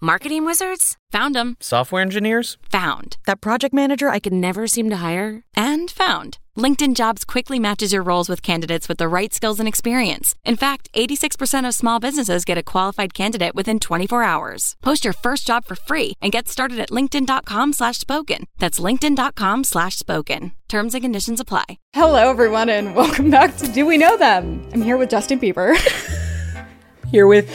Marketing wizards? Found them. Software engineers? Found. That project manager I could never seem to hire? And found. LinkedIn Jobs quickly matches your roles with candidates with the right skills and experience. In fact, 86% of small businesses get a qualified candidate within 24 hours. Post your first job for free and get started at linkedin.com slash spoken. That's linkedin.com slash spoken. Terms and conditions apply. Hello, everyone, and welcome back to Do We Know Them? I'm here with Justin Bieber. here with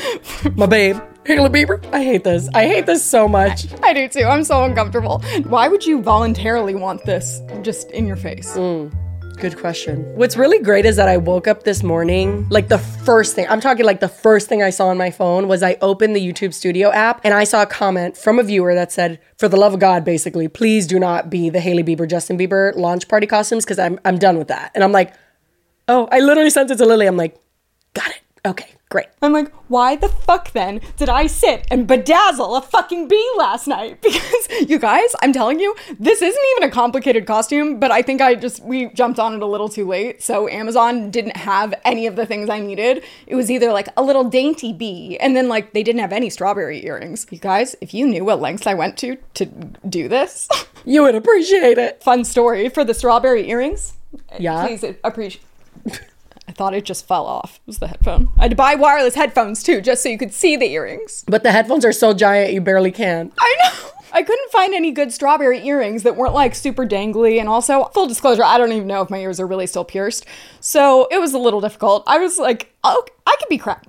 my babe, Hailey Bieber. I hate this. I hate this so much. I do too. I'm so uncomfortable. Why would you voluntarily want this just in your face? Mm, good question. What's really great is that I woke up this morning, like the first thing, I'm talking like the first thing I saw on my phone was I opened the YouTube Studio app and I saw a comment from a viewer that said, for the love of God, basically, please do not be the Hailey Bieber, Justin Bieber launch party costumes because I'm, I'm done with that. And I'm like, oh, I literally sent it to Lily. I'm like, got it. Okay, great. I'm like, why the fuck then did I sit and bedazzle a fucking bee last night? Because you guys, I'm telling you, this isn't even a complicated costume, but I think I just, we jumped on it a little too late. So Amazon didn't have any of the things I needed. It was either like a little dainty bee, and then like they didn't have any strawberry earrings. You guys, if you knew what lengths I went to to do this, you would appreciate it. Fun story for the strawberry earrings. Yeah. Please uh, appreciate. I thought it just fell off. It was the headphone. I had to buy wireless headphones too, just so you could see the earrings. But the headphones are so giant you barely can. I know. I couldn't find any good strawberry earrings that weren't like super dangly. And also, full disclosure, I don't even know if my ears are really still pierced. So it was a little difficult. I was like, oh, I could be crap.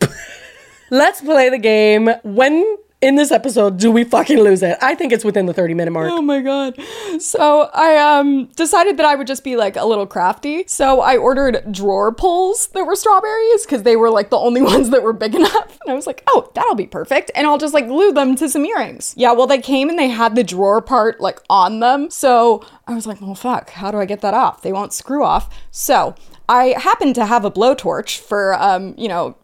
Let's play the game. When in this episode do we fucking lose it? I think it's within the 30 minute mark. Oh my god. So I um decided that I would just be like a little crafty. So I ordered drawer pulls that were strawberries because they were like the only ones that were big enough. And I was like, oh, that'll be perfect. And I'll just like glue them to some earrings. Yeah, well they came and they had the drawer part like on them. So I was like, well fuck, how do I get that off? They won't screw off. So I happened to have a blowtorch for um, you know,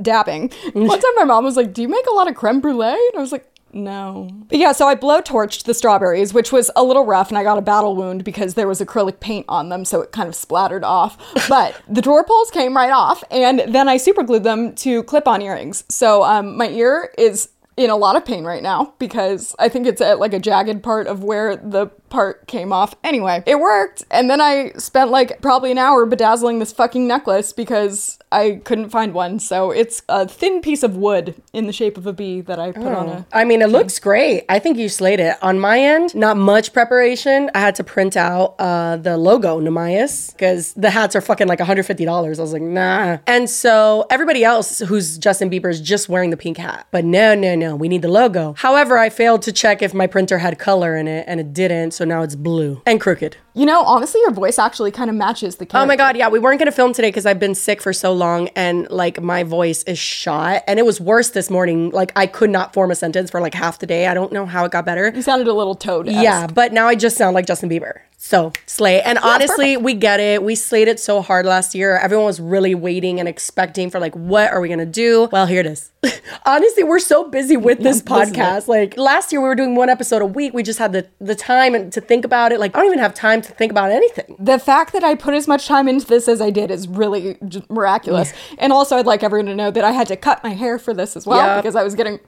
dabbing. One time my mom was like, Do you make a lot of creme brulee? And I was like, no. But yeah, so I blowtorched the strawberries, which was a little rough, and I got a battle wound because there was acrylic paint on them, so it kind of splattered off. But the drawer pulls came right off, and then I super glued them to clip on earrings. So um, my ear is in a lot of pain right now because I think it's at like a jagged part of where the part came off. Anyway, it worked. And then I spent like probably an hour bedazzling this fucking necklace because I couldn't find one. So it's a thin piece of wood in the shape of a bee that I put oh. on a. I mean, it looks great. I think you slayed it. On my end, not much preparation. I had to print out uh, the logo, Namias, because the hats are fucking like $150. I was like, nah. And so everybody else who's Justin Bieber is just wearing the pink hat. But no, no, no, we need the logo. However, I failed to check if my printer had color in it and it didn't. So now it's blue and crooked. You know, honestly, your voice actually kind of matches the character. Oh my god, yeah, we weren't gonna film today because I've been sick for so long and like my voice is shot. And it was worse this morning. Like I could not form a sentence for like half the day. I don't know how it got better. You sounded a little toad. Yeah, but now I just sound like Justin Bieber. So slay. And yeah, honestly, we get it. We slayed it so hard last year. Everyone was really waiting and expecting for like, what are we gonna do? Well, here it is. honestly, we're so busy with this yeah, podcast. Like last year, we were doing one episode a week. We just had the the time to think about it. Like I don't even have time to think about anything. The fact that I put as much time into this as I did is really miraculous. Yeah. And also, I'd like everyone to know that I had to cut my hair for this as well yeah. because I was getting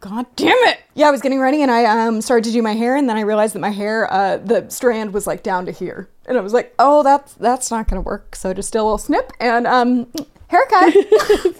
God damn it! Yeah, I was getting ready and I um, started to do my hair, and then I realized that my hair, uh, the strand was like down to here, and I was like, "Oh, that's that's not gonna work." So just did a little snip, and um, haircut.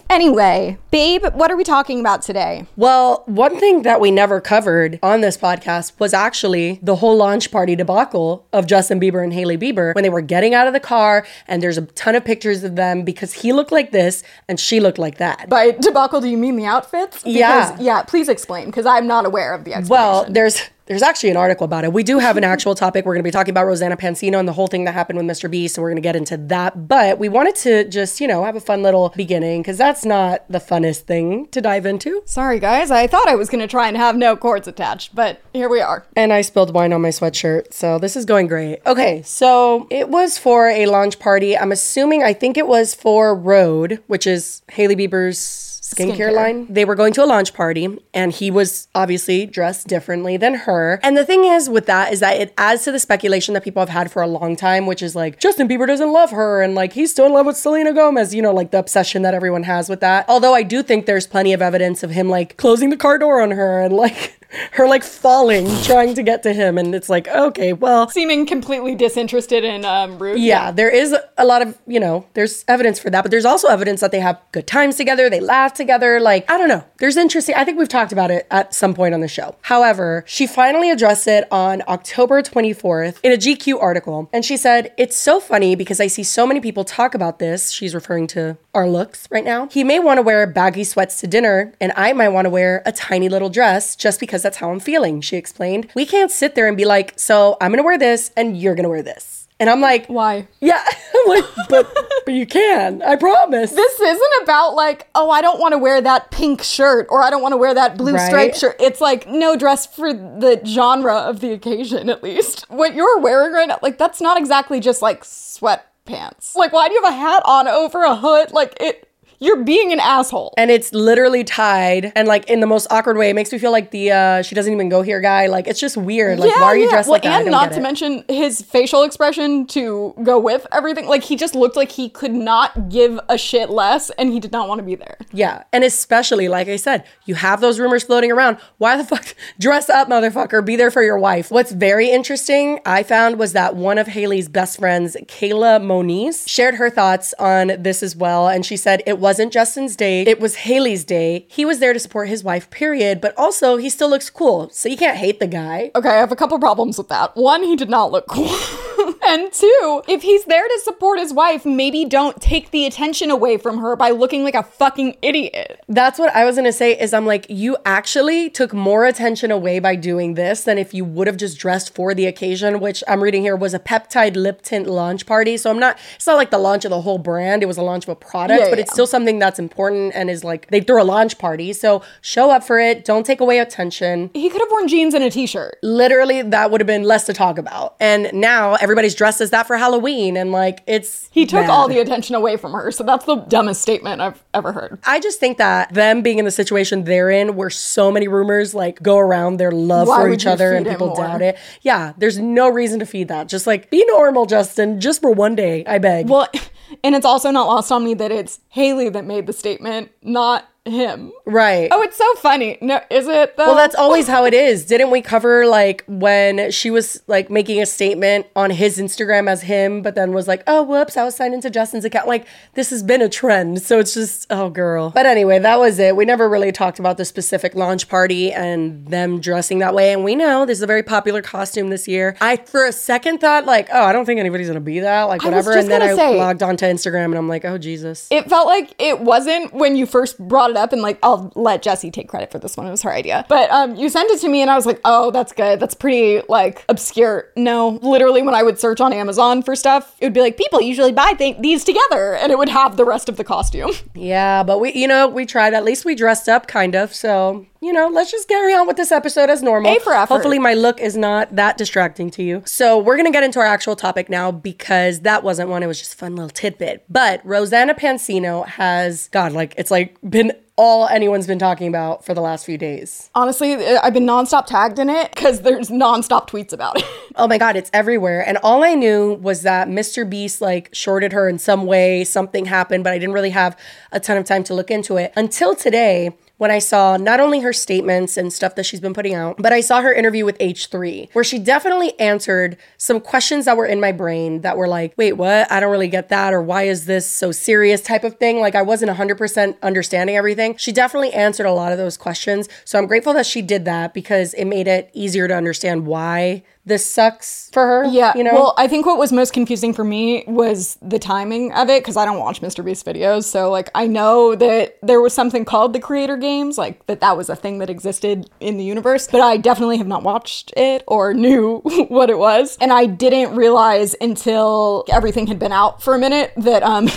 anyway, babe, what are we talking about today? Well, one thing that we never covered on this podcast was actually the whole launch party debacle of Justin Bieber and Hailey Bieber when they were getting out of the car and there's a ton of pictures of them because he looked like this and she looked like that. By debacle, do you mean the outfits? Because, yeah. Yeah, please explain because I'm not aware of the explanation. Well, there's there's actually an article about it. We do have an actual topic. We're going to be talking about Rosanna Pansino and the whole thing that happened with Mr. Beast, and we're going to get into that. But we wanted to just, you know, have a fun little beginning because that's not the funnest thing to dive into. Sorry, guys. I thought I was going to try and have no cords attached, but here we are. And I spilled wine on my sweatshirt, so this is going great. Okay, so it was for a launch party. I'm assuming, I think it was for Rhode, which is Hailey Bieber's skincare, Skincare. line. They were going to a launch party and he was obviously dressed differently than her. And the thing is with that is that it adds to the speculation that people have had for a long time, which is like Justin Bieber doesn't love her and like he's still in love with Selena Gomez, you know, like the obsession that everyone has with that. Although I do think there's plenty of evidence of him like closing the car door on her and like her like falling trying to get to him and it's like okay well Seeming completely disinterested in um, Ruth. yeah, there is a lot of, you know, there's evidence for that, but there's also evidence that they have good times together, they laugh together. Like, I don't know. There's interesting, I think we've talked about it at some point on the show. However, she finally addressed it on October 24th in a GQ article. And she said, It's so funny because I see so many people talk about this. She's referring to our looks right now. He may want to wear baggy sweats to dinner, and I might want to wear a tiny little dress just because that's how I'm feeling, she explained. We can't sit there and be like, So I'm to wear this and you're to wear this. And I'm like, Why? yeah, I'm like, but but you can. I promise. This isn't about like, oh, I don't want to wear that pink shirt or I don't want to wear that blue Right. striped shirt. It's like no dress for the genre of the occasion, at least. What you're wearing right now, like that's not exactly just like sweatpants. Like, why do you have a hat on over a hood? Like it. You're being an asshole. and it's literally tied and like in the most awkward way. It makes me feel like the uh she doesn't even go here guy. Like it's just weird. Like why are you dressed well, like that? And not to it. mention his facial expression to go with everything. Like he just looked like he could not give a shit less, and he did not want to be there. Yeah, and especially like I said, you have those rumors floating around. Why the fuck dress up, motherfucker? Be there for your wife. What's very interesting, I found, was that one of Hailey's best friends, Kayla Moniz, shared her thoughts on this as well, and she said it wasn't Justin's day, it was Hailey's day. He was there to support his wife, period. But also, he still looks cool, so you can't hate the guy. Okay, I have a couple problems with that. One, he did not look cool. and two, if he's there to support his wife, maybe don't take the attention away from her by looking like a fucking idiot. That's what I was gonna say. Is I'm like, you actually took more attention away by doing this than if you would have just dressed for the occasion, which I'm reading here was a peptide lip tint launch party. So I'm not. It's not like the launch of the whole brand. It was a launch of a product, Yeah, but yeah. it's still something that's important and is like they threw a launch party. So show up for it. Don't take away attention. He could have worn jeans and a t-shirt. Literally, that would have been less to talk about. And now everybody's dressed as that for Halloween, and like it's He took bad. all the attention away from her, so that's the dumbest statement I've ever heard. I just think that them being in the situation they're in, where so many rumors like go around their love Why for each other and people doubt it. Yeah, there's no reason to feed that. Just like be normal, Justin, just for one day. I beg. Well, and it's also not lost on me that it's Hailey that made the statement, not him. right. Oh, it's so funny. No, is it though? Well, that's always how it is. Didn't we cover like when she was like making a statement on his Instagram as him, but then was like, oh, whoops, I was signed into Justin's account. Like, this has been a trend. So it's just, oh, girl. But anyway, that was it. We never really talked about the specific launch party and them dressing that way. And we know this is a very popular costume this year. I, for a second, thought, like, oh, I don't think anybody's gonna be that. Like, whatever. And then I say- logged onto Instagram and I'm like, oh, Jesus. It felt like it wasn't when you first brought it up, and like I'll let Jesse take credit for this one. It was her idea, but um, you sent it to me, and I was like, "Oh, that's good. That's pretty like obscure." No, literally, when I would search on Amazon for stuff, it would be like people usually buy th- these together, and it would have the rest of the costume. Yeah, but we, you know, we tried. At least we dressed up, kind of. So, you know, let's just carry on with this episode as normal. A for effort. Hopefully, my look is not that distracting to you. So, we're gonna get into our actual topic now because that wasn't one. It was just a fun little tidbit. But Rosanna Pansino has, God, like it's like been all anyone's been talking about for the last few days. Honestly, uh, I've been nonstop tagged in it because there's nonstop tweets about it. Oh my god, it's everywhere. And all I knew was that Mr. Beast like shorted her in some way, something happened, but I didn't really have a ton of time to look into it until today when I saw not only her statements and stuff that she's been putting out, but I saw her interview with H3, where she definitely answered some questions that were in my brain that were like, wait, what? I don't really get that. Or why is this so serious type of thing? Like I wasn't 100% understanding everything. She definitely answered a lot of those questions. So I'm grateful that she did that because it made it easier to understand why this sucks for her. Yeah. You know? Well, I think what was most confusing for me was the timing of it because I don't watch Mr. Beast videos. So, like, I know that there was something called the Creator Games, like, that that was a thing that existed in the universe, but I definitely have not watched it or knew what it was. And I didn't realize until everything had been out for a minute that, um,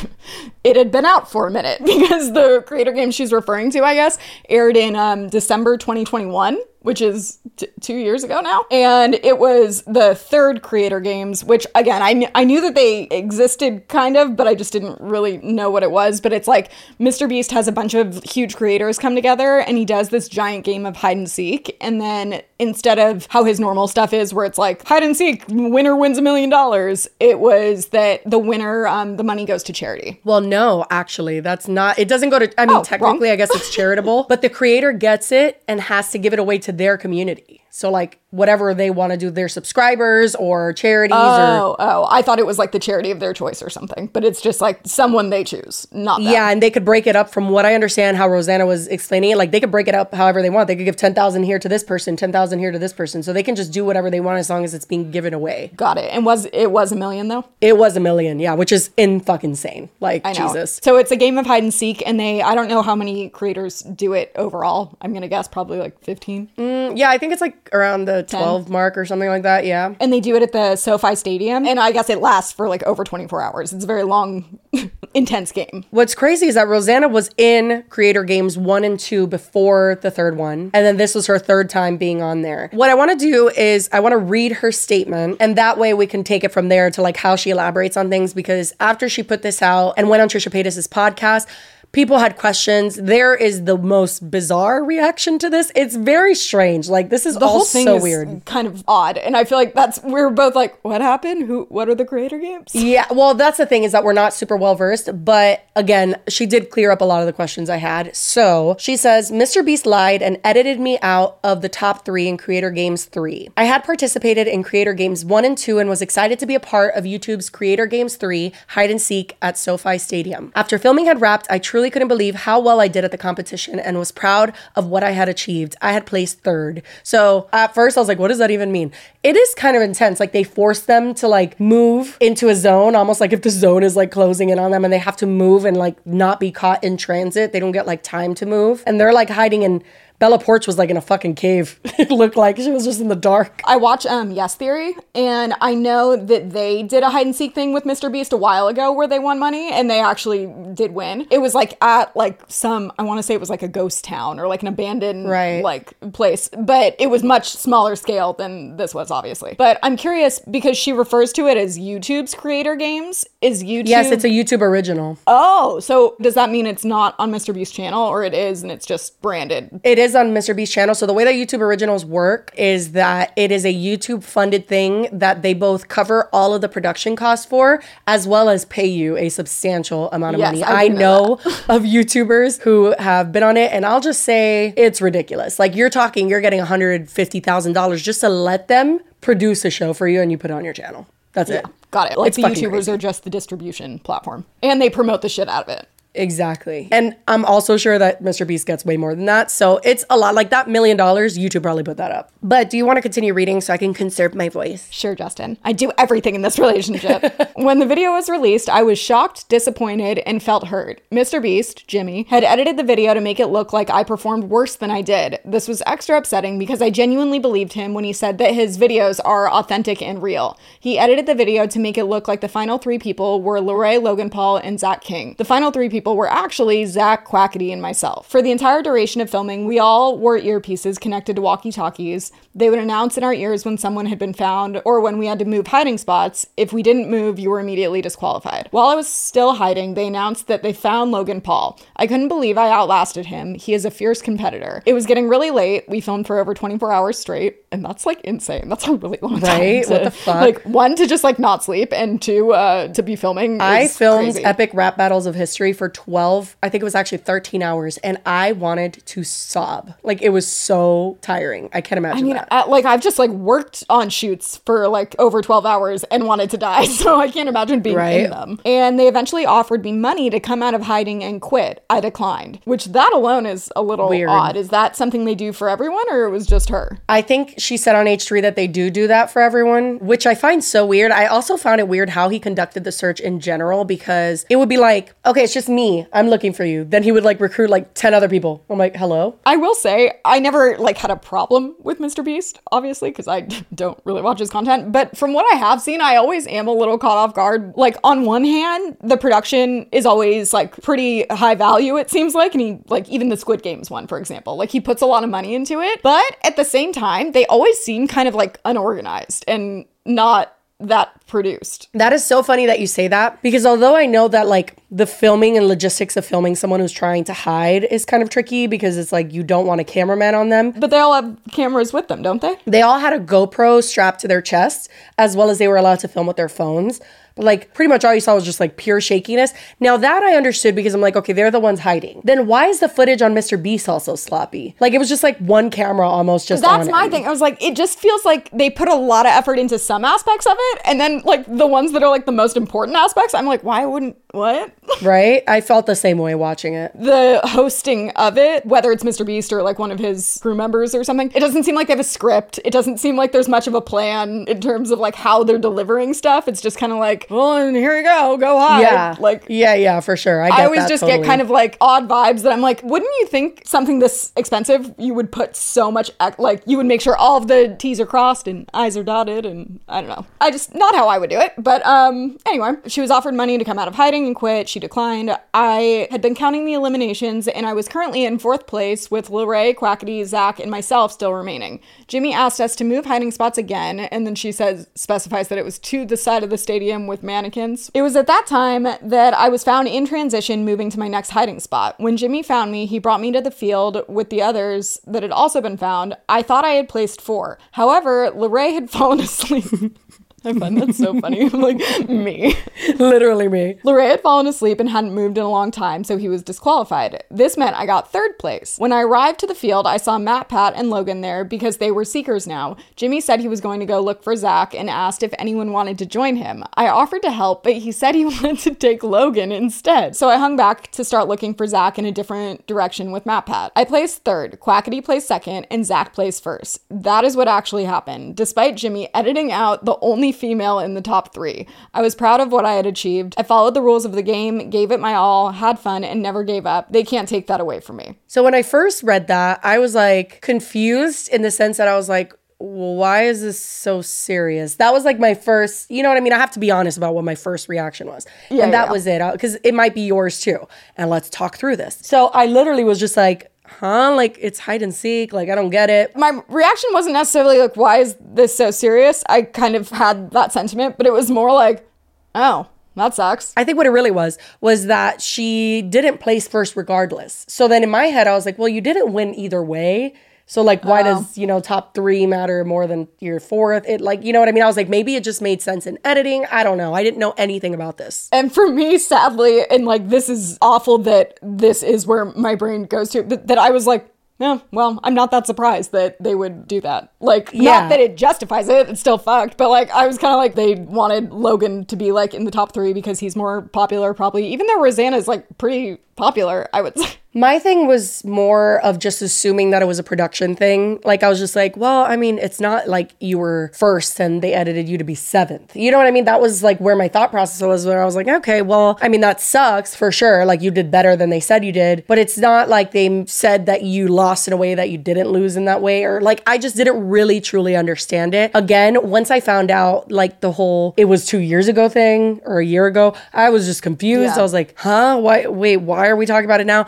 it had been out for a minute because the creator game she's referring to, I guess, aired in um, December 2021 which is t- two years ago now. And it was the third Creator Games, which again, I, kn- I knew that they existed kind of, but I just didn't really know what it was. But it's like Mr. Beast has a bunch of huge creators come together and he does this giant game of hide and seek. And then instead of how his normal stuff is, where it's like hide and seek, winner wins a million dollars, it was that the winner, um, the money goes to charity. Well, no, actually, that's not. It doesn't go to. I mean, Oh, technically, wrong. I guess it's charitable, but the creator gets it and has to give it away to their community. So, like, whatever they want to do, their subscribers or charities or. Oh, oh, I thought it was like the charity of their choice or something, but it's just like someone they choose, not them. Yeah, and they could break it up from what I understand how Rosanna was explaining it. Like they could break it up however they want. They could give ten thousand here to this person, ten thousand here to this person. So they can just do whatever they want as long as it's being given away. Got it. And was it was a million though? It was a million, yeah, which is in fucking insane. Like. Jesus. So it's a game of hide and seek, and they I don't know how many creators do it overall. I'm gonna guess probably like 15. Mm, yeah, I think it's like around the twelve mark or something like that. Yeah. And they do it at the SoFi Stadium, and I guess it lasts for like over 24 hours. It's a very long, intense game. What's crazy is that Rosanna was in Creator Games 1 and 2 before the third one, and then this was her third time being on there. What I want to do is I want to read her statement, and that way we can take it from there to like how she elaborates on things because after she put this out and went on Trisha Paytas' podcast, People had questions. There is the most bizarre reaction to this. It's very strange. Like this is The all whole thing so is weird. kind of odd, and I feel like that's we're both like, what happened? Who? What are the creator games? Yeah, well, that's the thing is that we're not super well versed, but again, she did clear up a lot of the questions I had. So she says, Mr. Beast lied and edited me out of the top three in Creator Games 3. I had participated in Creator Games 1 and 2 and was excited to be a part of YouTube's Creator Games 3 Hide and Seek at SoFi Stadium. After filming had wrapped, I truly couldn't believe how well I did at the competition and was proud of what I had achieved. I had placed third. So at first I was like, what does that even mean? It is kind of intense. Like they force them to like move into a zone, almost like if the zone is like closing in on them and they have to move and like not be caught in transit. They don't get like time to move. And they're like hiding in Bella Poarch was like in a fucking cave. it looked like she was just in the dark. I watch um Yes Theory, and I know that they did a hide and seek thing with Mr. Beast a while ago where they won money, and they actually did win. It was like at like some I want to say it was like a ghost town or like an abandoned Right. like place, but it was much smaller scale than this was obviously. But I'm curious because she refers to it as YouTube's creator games. Is YouTube? Yes, it's a YouTube original. oh, so does that mean it's not on Mr. Beast's channel, or it is and it's just branded? It is on Mr. Beast channel. So the way that YouTube originals work is that it is a YouTube funded thing that they both cover all of the production costs for, as well as pay you a substantial amount of Yes, money. I I, know know of YouTubers who have been on it, and I'll just say it's ridiculous. Like you're talking, you're getting $150,000 just to let them produce a show for you and you put it on your channel. That's it. Got it. Like It's the YouTubers crazy. are just the distribution platform, and they promote the shit out of it. Exactly. And I'm also sure that Mr. Beast gets way more than that. So it's a lot. Like that million dollars, YouTube probably put that up. But do you want to continue reading so I can conserve my voice? Sure, Justin. I do everything in this relationship. when the video was released, I was shocked, disappointed, and felt hurt. Mr. Beast, Jimmy, had edited the video to make it look like I performed worse than I did. This was extra upsetting because I genuinely believed him when he said that his videos are authentic and real. He edited the video to make it look like the final three people were Leray, Logan Paul, and Zach King. The final three people were actually Zach, Quackity, and myself. For the entire duration of filming, we all wore earpieces connected to walkie talkies. They would announce in our ears when someone had been found or when we had to move hiding spots. If we didn't move, you were immediately disqualified. While I was still hiding, they announced that they found Logan Paul. I couldn't believe I outlasted him. He is a fierce competitor. It was getting really late. We filmed for over 24 hours straight, and that's like insane. That's a really long time. Right? to- What the fuck? Like one to just like not sleep, and two uh, to be filming. I filmed crazy. Epic Rap Battles of History for 12, I think it was actually 13 hours, and I wanted to sob. Like it was so tiring. I can't imagine I mean, that. uh, like I've just like worked on shoots for like over 12 hours and wanted to die, so I can't imagine being right? in them. And they eventually offered me money to come out of hiding and quit. I declined, which that alone is a little Weird. odd. Is that something they do for everyone or it was just her? I think she said on H3 that they do do that for everyone, which I find so weird. I also found it weird how he conducted the search in general because it would be like, okay, it's just me me. I'm looking for you. Then he would like recruit like 10 other people. I'm like, hello? I will say I never like had a problem with Mr. Beast, obviously, because I don't really watch his content. But from what I have seen, I always am a little caught off guard. Like on one hand, the production is always like pretty high value, it seems like, and he like even the Squid Games one, for example, like he puts a lot of money into it. But at the same time, they always seem kind of like unorganized and not that produced. That is so funny that you say that because although I know that like the filming and logistics of filming someone who's trying to hide is kind of tricky because it's like you don't want a cameraman on them. But they all have cameras with them, don't they? They all had a GoPro strapped to their chests as well as they were allowed to film with their phones. Like pretty much all you saw was just like pure shakiness. Now that I understood because I'm like, okay, they're the ones hiding. Then why is the footage on Mr. Beast also sloppy? Like it was just like one camera almost just That's my him. thing. I was like, it just feels like they put a lot of effort into some aspects of it, and then like the ones that are like the most important aspects, I'm like, why wouldn't what? Right? I felt the same way watching it. the hosting of it, whether it's Mr. Beast or like one of his crew members or something, it doesn't seem like they have a script. It doesn't seem like there's much of a plan in terms of like how they're delivering stuff. It's just kind of like, well, and here you go, go hide. Yeah. Like yeah, yeah, for sure. I, get I always just totally. get kind of like odd vibes that I'm like, wouldn't you think something this expensive, you would put so much, like, you would make sure all of the T's are crossed and I's are dotted, and I don't know. I just, not how I would do it. But um, anyway, she was offered money to come out of hiding and quit. She declined. I had been counting the eliminations, and I was currently in fourth place with Lorray, Quackity, Zach, and myself still remaining. Jimmy asked us to move hiding spots again, and then she says, specifies that it was to the side of the stadium with mannequins. It was at that time that I was found in transition moving to my next hiding spot. When Jimmy found me, he brought me to the field with the others that had also been found. I thought I had placed four. However, Lorray had fallen asleep. I find that so funny. I'm like, me. literally me. Lorray had fallen asleep and hadn't moved in a long time, so he was disqualified. This meant I got third place. When I arrived to the field, I saw MatPat, and Logan there because they were seekers now. Jimmy said he was going to go look for Zach and asked if anyone wanted to join him. I offered to help, but he said he wanted to take Logan instead. So I hung back to start looking for Zach in a different direction with MatPat. I placed third, Quackity placed second, and Zach placed first. That is what actually happened, despite Jimmy editing out the only female in the top three. I was proud of what I had achieved. I followed the rules of the game, gave it my all, had fun, and never gave up. They can't take that away from me. So when I first read that, I was like confused in the sense that I was like, why is this so serious? That was like my first, you know what I mean? I have to be honest about what my first reaction was. Yeah, and that yeah. was it. Uh, because it might be yours too. And let's talk through this. So I literally was just like, huh? Like it's hide and seek. Like I don't get it. my reaction wasn't necessarily like, why is this so serious? I kind of had that sentiment, but it was more like, oh, that sucks. I think what it really was was that she didn't place first regardless. So then in my head, I was like, well, you didn't win either way. So like, why does you know top three matter more than your fourth? It like you know what I mean. I was like, maybe it just made sense in editing. I don't know. I didn't know anything about this. And for me, sadly, and like this is awful that this is where my brain goes to, but that I was like, yeah, well, I'm not that surprised that they would do that. Like, Yeah. not that it justifies it, it's still fucked, but like, I was kind of like, they wanted Logan to be like in the top three because he's more popular, probably, even though Rosanna's like pretty popular, I would say. My thing was more of just assuming that it was a production thing. Like I was just like, well, I mean, it's not like you were first and they edited you to be seventh. You know what I mean? That was like where my thought process was where I was like, okay, well, I mean, that sucks for sure. Like you did better than they said you did, but it's not like they said that you lost in a way that you didn't lose in that way. Or like I just didn't really truly understand it. Again, once I found out like the whole it was two years ago thing or a year ago, I was just confused. Yeah. I was like, huh? Why wait, why are we talking about it now?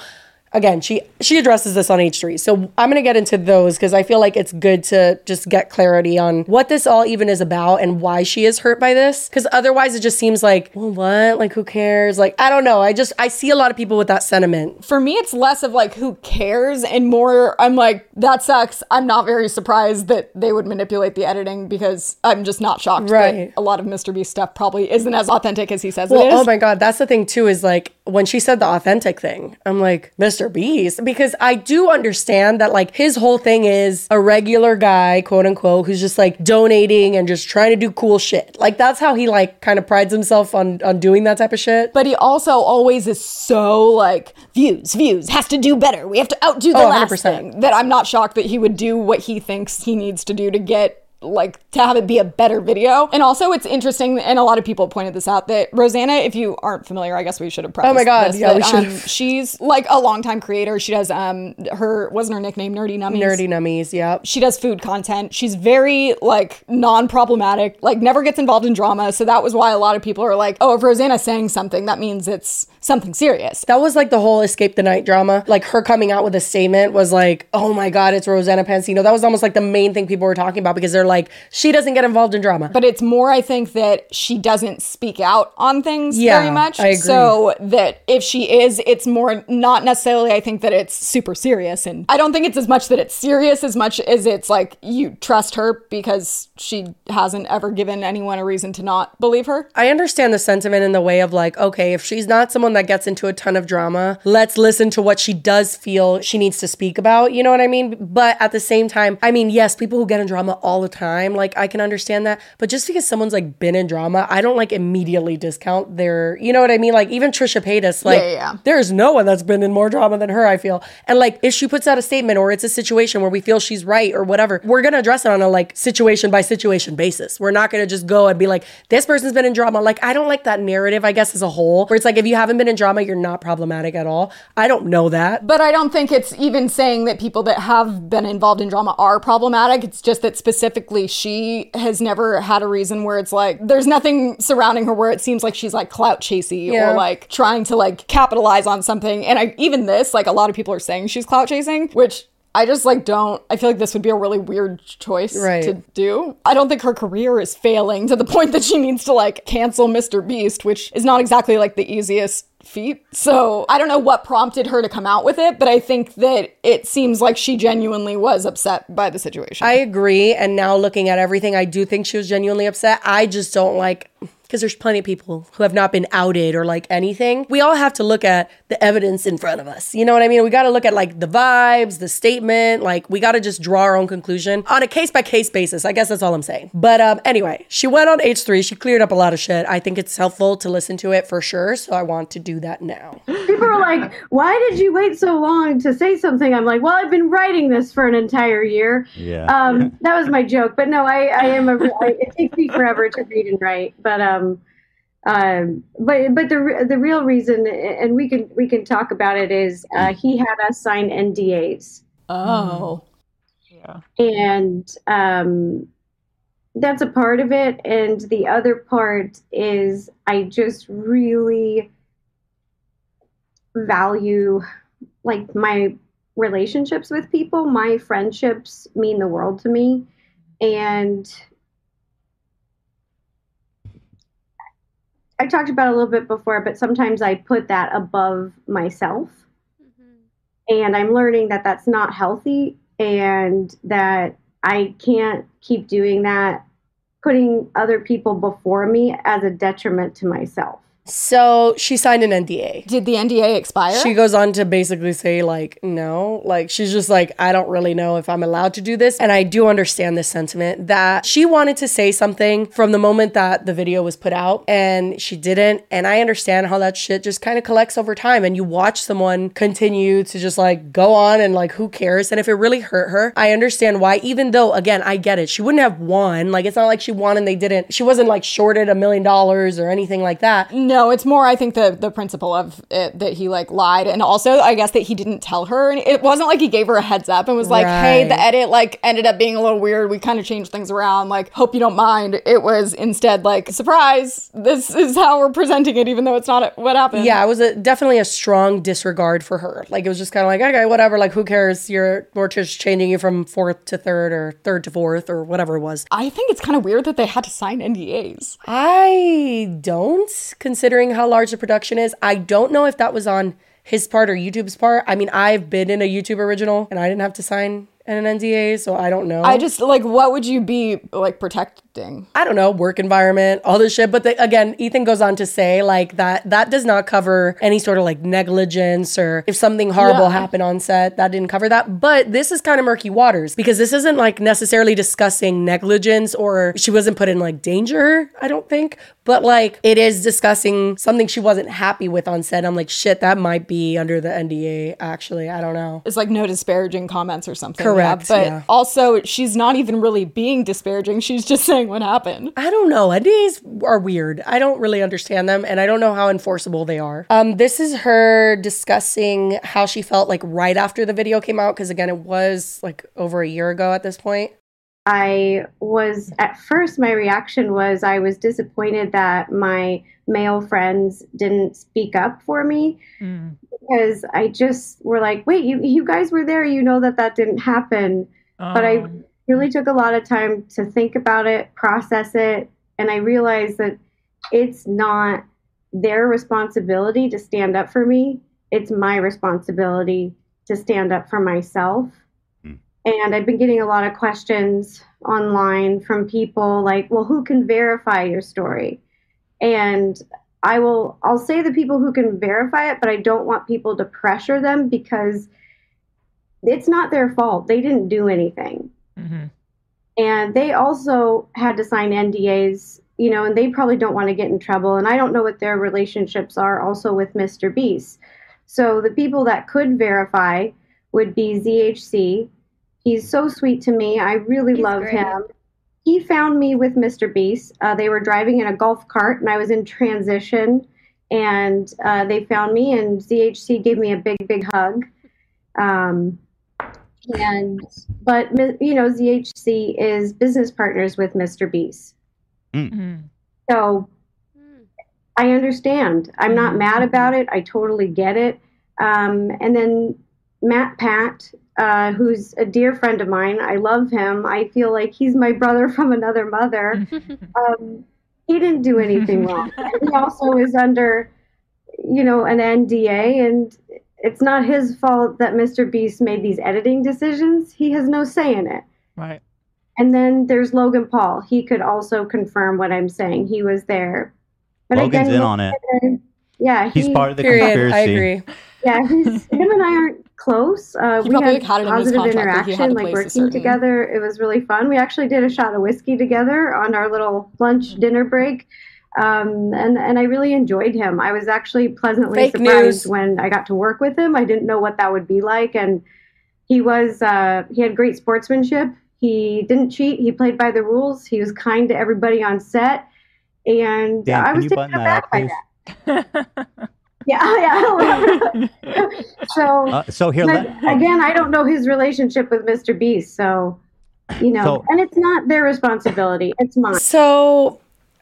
Again she she addresses this on h3 so i'm going to get into those because i feel like it's good to just get clarity on what this all even is about and why she is hurt by this because otherwise it just seems like well what like who cares like i don't know i just i see a lot of people with that sentiment For me, it's less of like, who cares, and more, I'm like, that sucks. I'm not very surprised that they would manipulate the editing because I'm just not shocked Right. that a lot of Mr. Beast stuff probably isn't as authentic as he says well it is. oh my god that's the thing too is like when she said the authentic thing i'm like mr beast because i do understand that like his whole thing is a regular guy quote unquote who's just like donating and just trying to do cool shit like that's how he like kind of prides himself on on doing that type of shit But he also always is so like views, views has to do better. We have to outdo the Oh, last 100%. thing. That I'm not shocked that he would do what he thinks he needs to do to get like to have it be a better video. And also it's interesting and a lot of people pointed this out that Rosanna, if you aren't familiar, I guess we should have Oh my God, this, yeah, but, we should um, she's like a longtime creator. She does um her wasn't her nickname Nerdy Nummies. Nerdy nummies, yep. She does food content. She's very like non-problematic, like never gets involved in drama. So that was why a lot of people are like, "Oh, if Rosanna's saying something, that means it's something serious." That was like the whole escape the night drama. Like her coming out with a statement was like, oh my God, it's Rosanna Pansino. That was almost like the main thing people were talking about because they're like, she doesn't get involved in drama. But it's more, I think, that she doesn't speak out on things Yeah, very much. I agree. So that if she is, it's more not necessarily, I think, that it's super serious. And I don't think it's as much that it's serious as much as it's like you trust her because she hasn't ever given anyone a reason to not believe her. I understand the sentiment in the way of like, okay, if she's not someone that gets into a ton of drama, let's listen to what she does feel she needs to speak about. You know what I mean? But at the same time, I mean, yes, people who get in drama all the time, like I can understand that. But just because someone's like been in drama, I don't like immediately discount their, you know what I mean? Like even Trisha Paytas, like Yeah, yeah, yeah. there's no one that's been in more drama than her, I feel. And like if she puts out a statement or it's a situation where we feel she's right or whatever, we're gonna address it on a like situation by situation basis. We're not gonna just go and be like, this person's been in drama. Like I don't like that narrative, I guess, as a whole, where it's like if you haven't been in drama, you're not problematic at all. I don't know that. But I don't think it's even saying that people that have been involved in drama are problematic. It's just that specifically she has never had a reason where it's like there's nothing surrounding her where it seems like she's like clout chasey Yeah. or like trying to like capitalize on something. And I even this, like a lot of people are saying she's clout chasing, which I just like don't I feel like this would be a really weird choice Right. to do. I don't think her career is failing to the point that she needs to like cancel Mr. Beast, which is not exactly like the easiest feat. So I don't know what prompted her to come out with it, but I think that it seems like she genuinely was upset by the situation. I agree. And now looking at everything, I do think she was genuinely upset. I just don't like because there's plenty of people who have not been outed or like anything. We all have to look at the evidence in front of us. You know what I mean? We got to look at like the vibes, the statement. Like we got to just draw our own conclusion on a case by case basis. I guess that's all I'm saying. But um, anyway, she went on H3. She cleared up a lot of shit. I think it's helpful to listen to it for sure. So I want to do that now. People are like, "Why did you wait so long to say something?" I'm like, "Well, I've been writing this for an entire year." Yeah. Um, that was my joke, but no, I, I am a. I, it takes me forever to read and write, but um, um, but but the the real reason, and we can we can talk about it, is uh, he had us sign NDAs, oh. Yeah, and um, that's a part of it, and the other part is I just really value like my relationships with people. My friendships mean the world to me, and I talked about a little bit before, but sometimes I put that above myself. Mm-hmm. And I'm learning that that's not healthy and that I can't keep doing that, putting other people before me as a detriment to myself. So she signed an NDA. Did the NDA expire? She goes on to basically say, like, no, like, she's just like, I don't really know if I'm allowed to do this. And I do understand this sentiment that she wanted to say something from the moment that the video was put out and she didn't. And I understand how that shit just kind of collects over time. And you watch someone continue to just like go on and like, who cares? And if it really hurt her, I understand why, even though, again, I get it. She wouldn't have won. Like, it's not like she won and they didn't. She wasn't like shorted a million dollars or anything like that. No, it's more I think the the principle of it that he like lied and also I guess that he didn't tell her and it wasn't like he gave her a heads up and was like, "Hey, the edit like ended up being a little weird. We kind of changed things around. Like, hope you don't mind." It was instead like, "Surprise. This is how we're presenting it even though it's not what happened." Yeah, it was a, definitely a strong disregard for her. Like it was just kind of like, okay, whatever. Like who cares? You're we're just changing you from fourth to third or third to fourth or whatever it was. I think it's kind of weird that they had to sign NDAs. I don't, considering how large the production is. I don't know if that was on his part or YouTube's part. I mean, I've been in a YouTube original and I didn't have to sign an NDA, so I don't know. I just like what would you be like protect I don't know, work environment, all this shit. But the, again, Ethan goes on to say like that that does not cover any sort of like negligence or if something horrible Yeah. happened on set, that didn't cover that. But this is kind of murky waters because this isn't like necessarily discussing negligence or she wasn't put in like danger, I don't think. But like it is discussing something she wasn't happy with on set. I'm like, shit, that might be under the NDA, actually. I don't know. It's like no disparaging comments or something. Correct, Yeah, but yeah. also, she's not even really being disparaging. She's just saying what happened. I don't know. NDAs are weird. I don't really understand them, and I don't know how enforceable they are. Um, this is her discussing how she felt like right after the video came out, because again, it was like over a year ago at this point. I was at first my reaction was I was disappointed that my male friends didn't speak up for me Mm. because I just were like, wait, you you guys were there, you know that that didn't happen. But I Oh. Really took a lot of time to think about it, process it, and I realized that it's not their responsibility to stand up for me. It's my responsibility to stand up for myself. Hmm. And I've been getting a lot of questions online from people like, well, who can verify your story? And I will I'll say the people who can verify it, but I don't want people to pressure them because it's not their fault. They didn't do anything Mhm. and they also had to sign NDAs, you know, and they probably don't want to get in trouble. And I don't know what their relationships are also with Mr. Beast. So the people that could verify would be ZHC. He's so sweet to me. I really He's love great. him. He found me with Mr. Beast. Uh, they were driving in a golf cart, and I was in transition. And uh, they found me, and ZHC gave me a big, big hug. Um, and but you know ZHC is business partners with Mr. Beast, Mhm. so I understand. I'm not mad about it. I totally get it. Um, and then MatPat, uh, who's a dear friend of mine, I love him. I feel like he's my brother from another mother. Um, he didn't do anything wrong. He also is under, you know, an NDA, and it's not his fault that Mr. Beast made these editing decisions. He has no say in it. Right. And then there's Logan Paul. He could also confirm what I'm saying. He was there. But Logan's again, in on it. Yeah, He's part of the Period. conspiracy. I agree. Yeah, he's, him and I aren't close. Uh, He we probably had had it in his positive contract that he had interaction, like working certain- together. It was really fun. We actually did a shot of whiskey together on our little lunch dinner break. Um, and, and I really enjoyed him. I was actually pleasantly Fake surprised news. when I got to work with him. I didn't know what that would be like. And he was, uh, he had great sportsmanship. He didn't cheat. He played by the rules. He was kind to everybody on set. And Dan, I was you taken button aback by that. Yeah, yeah. so Uh, so here, but let, again, I don't know his relationship with Mr. Beast, so you know, So- and it's not their responsibility; it's mine. So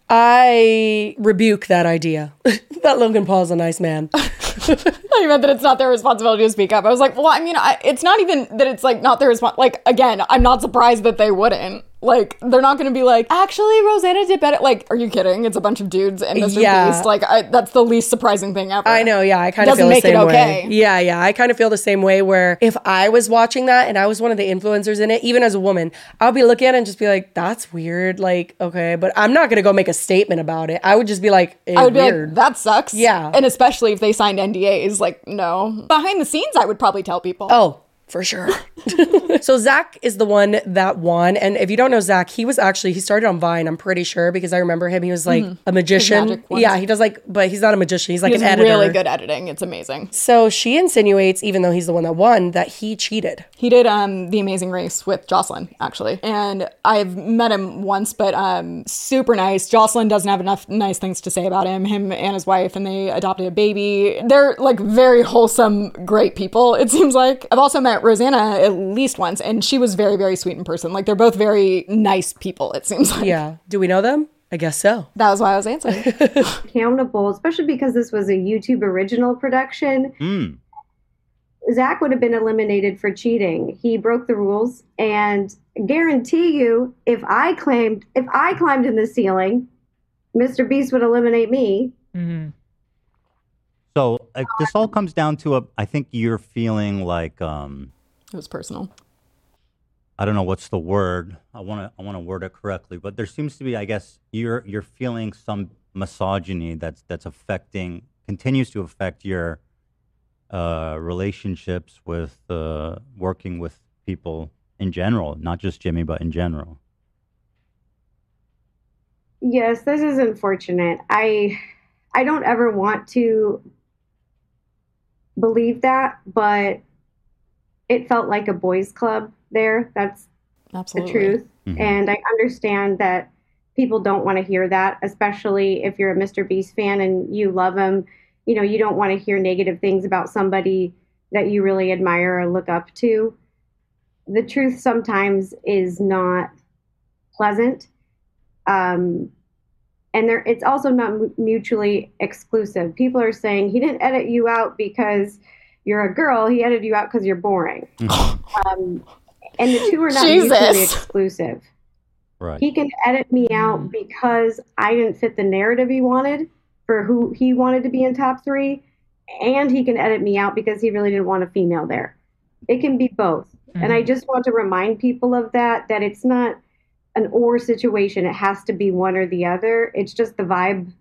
I rebuke that idea that Logan Paul's a nice man. I meant that it's not their responsibility to speak up. I was like, well, I mean, I, it's not even that it's like not their response. Like again, I'm not surprised that they wouldn't. Like they're not going to be like, actually, Rosanna did better. Like, are you kidding? It's a bunch of dudes and Mr. Yeah. Beast. Like, I, that's the least surprising thing ever. I know, yeah, I kind of Doesn't feel the make it same okay. way. Yeah, yeah, I kind of feel the same way. Where if I was watching that and I was one of the influencers in it, even as a woman, I'll be looking at it and just be like, "That's weird." Like, okay, but I'm not gonna go make a statement about it. I would just be like, eh, I would be like, that sucks. Yeah. And especially if they signed NDAs, like, no. Behind the scenes, I would probably tell people. Oh, for sure. so Zach is the one that won. And if you don't know Zach, he was actually he started on Vine, I'm pretty sure, because I remember him. He was like a magician. Yeah, he does like but he's not a magician, he's like He's an editor. really good editing. It's amazing. So she insinuates, even though he's the one that won, that he cheated. He did um the Amazing Race with Jocelyn actually, and I've met him once, but um super nice. Jocelyn doesn't have enough nice things to say about him. Him and his wife, and they adopted a baby. They're like very wholesome, great people. It seems like I've also met Rosanna at least once, and she was very very sweet in person. Like they're both very nice people. It seems like Yeah. Do we know them? I guess so. that was why I was answering. Accountable, especially because this was a YouTube original production. Mm. Zach would have been eliminated for cheating. He broke the rules, and guarantee you, if I claimed, if I climbed in the ceiling, Mr. Beast would eliminate me. Mhm. So uh, this all comes down to a. I think you're feeling like um, it was personal. I don't know what's the word. I want to I want to word it correctly, but there seems to be, I guess, you're you're feeling some misogyny that's that's affecting continues to affect your uh, relationships with uh, working with people in general, not just Jimmy, but in general. Yes, this is unfortunate. I I don't ever want to believe that, but it felt like a boys club there. That's Absolutely. the truth. Mhm. And I understand that people don't want to hear that, especially if you're a Mr. Beast fan and you love him. You know, you don't want to hear negative things about somebody that you really admire or look up to. The truth sometimes is not pleasant. Um, and there, it's also not mutually exclusive. People are saying he didn't edit you out because you're a girl. He edited you out because you're boring. um, and the two are not mutually exclusive. Right. He can edit me out because I didn't fit the narrative he wanted for who he wanted to be in top three, and he can edit me out because he really didn't want a female there. It can be both. And I just want to remind people of that that it's not an or situation. It has to be one or the other. It's just the vibe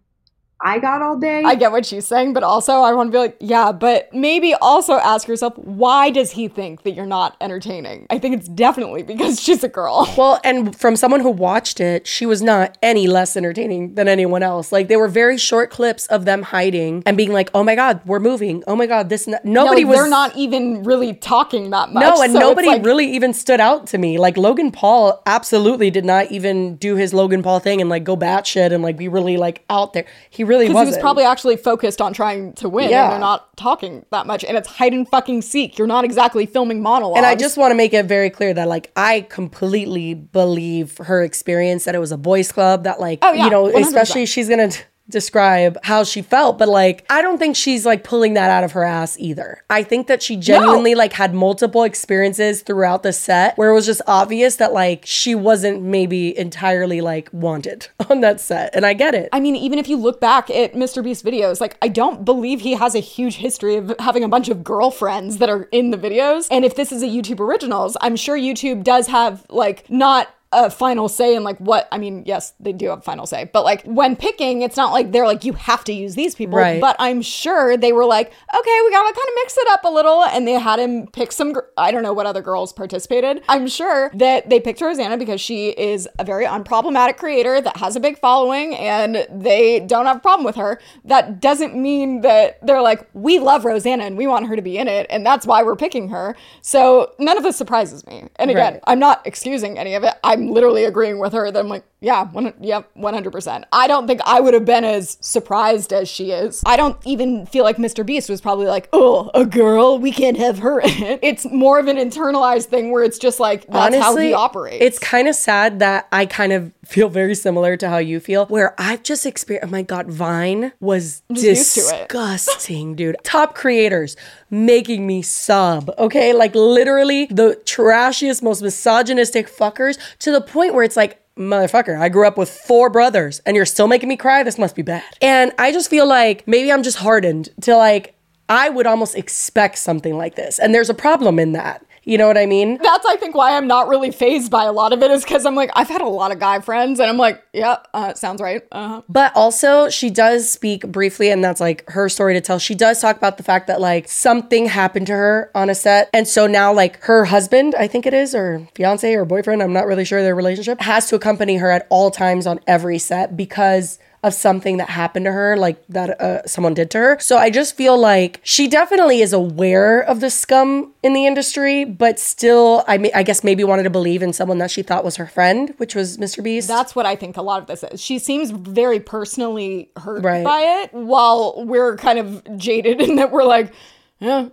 I got all day. I get what she's saying, but also I want to be like, yeah, but maybe also ask yourself, why does he think that you're not entertaining? I think it's definitely because she's a girl. Well, and from someone who watched it, she was not any less entertaining than anyone else. Like they were very short clips of them hiding and being like, "Oh my god, we're moving. Oh my god, this." And that." Nobody no, was. they're not even really talking that much. No, and so nobody like- really even stood out to me. Like Logan Paul absolutely did not even do his Logan Paul thing and like go batshit and like be really like out there. He really Because wasn't. he was probably actually focused on trying to win, Yeah. and they're not talking that much. And it's hide and fucking seek. You're not exactly filming monologues. And I just want to make it very clear that like I completely believe her experience that it was a boys club that like Oh, yeah, you know 100%. especially she's going to describe how she felt but like I don't think she's like pulling that out of her ass either. I think that she genuinely like had multiple experiences throughout the set where it was just obvious that like she wasn't maybe entirely like wanted on that set and I get it. I mean, even if you look back at Mr. Beast videos, like I don't believe he has a huge history of having a bunch of girlfriends that are in the videos. And if this is a YouTube originals, I'm sure YouTube does have like not a final say in like what I mean, yes, they do have final say, but like when picking, it's not like they're like you have to use these people. Right. But I'm sure they were like, okay, we gotta kind of mix it up a little, and they had him pick some. Gr- I don't know what other girls participated. I'm sure that they picked Rosanna because she is a very unproblematic creator that has a big following, and they don't have a problem with her. That doesn't mean that they're like, we love Rosanna and we want her to be in it, and that's why we're picking her. So none of this surprises me. And again, Right. I'm not excusing any of it. I'm literally agreeing with her that I'm like, yeah, one, yep, 100%. I don't think I would have been as surprised as she is. I don't even feel like Mr. Beast was probably like, oh, a girl, we can't have her in it. It's more of an internalized thing where it's just like, that's how he operates. It's kind of sad that I kind of feel very similar to how you feel, where I've just experienced, oh my God, Vine was disgusting, dude. Top creators making me sob, okay? Like literally the trashiest, most misogynistic fuckers to the point where it's like, Motherfucker, I grew up with four brothers and you're still making me cry. This must be bad. And I just feel like maybe I'm just hardened to like, I would almost expect something like this. And there's a problem in that. You know what I mean? that's I think why I'm not really phased by a lot of it is because I'm like I've had a lot of guy friends and I'm like yeah uh, sounds right uh-huh. But also, she does speak briefly, and that's like her story to tell. She does talk about the fact that like something happened to her on a set. And so now, like, her husband, I think it is, or fiance or boyfriend, I'm not really sure their relationship, has to accompany her at all times on every set because of something that happened to her, like that uh, someone did to her. So I just feel like she definitely is aware of the scum in the industry, but still, I mean, I guess maybe wanted to believe in someone that she thought was her friend, which was Mr. Beast. That's what I think a lot of this is. She seems very personally hurt Right. by it, while we're kind of jaded in that we're like, yeah,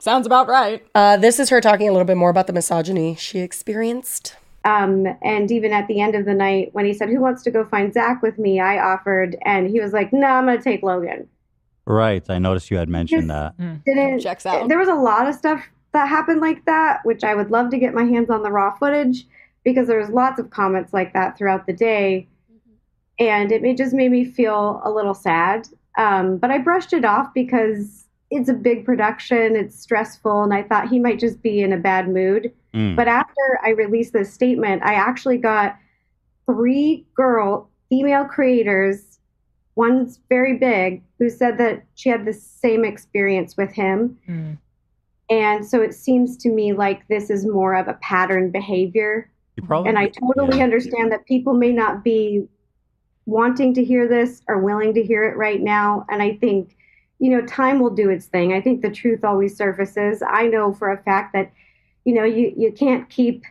sounds about right. Uh, this is her talking a little bit more about the misogyny she experienced. Um, and even at the end of the night, when he said, Who wants to go find Zach with me? I offered, and he was like, No, I'm going to take Logan. Right. I noticed you had mentioned that. Didn't, Checks out. There was a lot of stuff that happened like that, which I would love to get my hands on the raw footage because there was lots of comments like that throughout the day. And it, it just made me feel a little sad. Um, but I brushed it off because it's a big production, it's stressful, and I thought he might just be in a bad mood. Mm. But after I released this statement, I actually got three girl female creators, one's very big, who said that she had the same experience with him. Mm. And so it seems to me like this is more of a pattern behavior. Probably, and I totally yeah. understand that people may not be wanting to hear this or willing to hear it right now. And I think, you know, time will do its thing. I think the truth always surfaces. I know for a fact that, you know, you, you can't keep,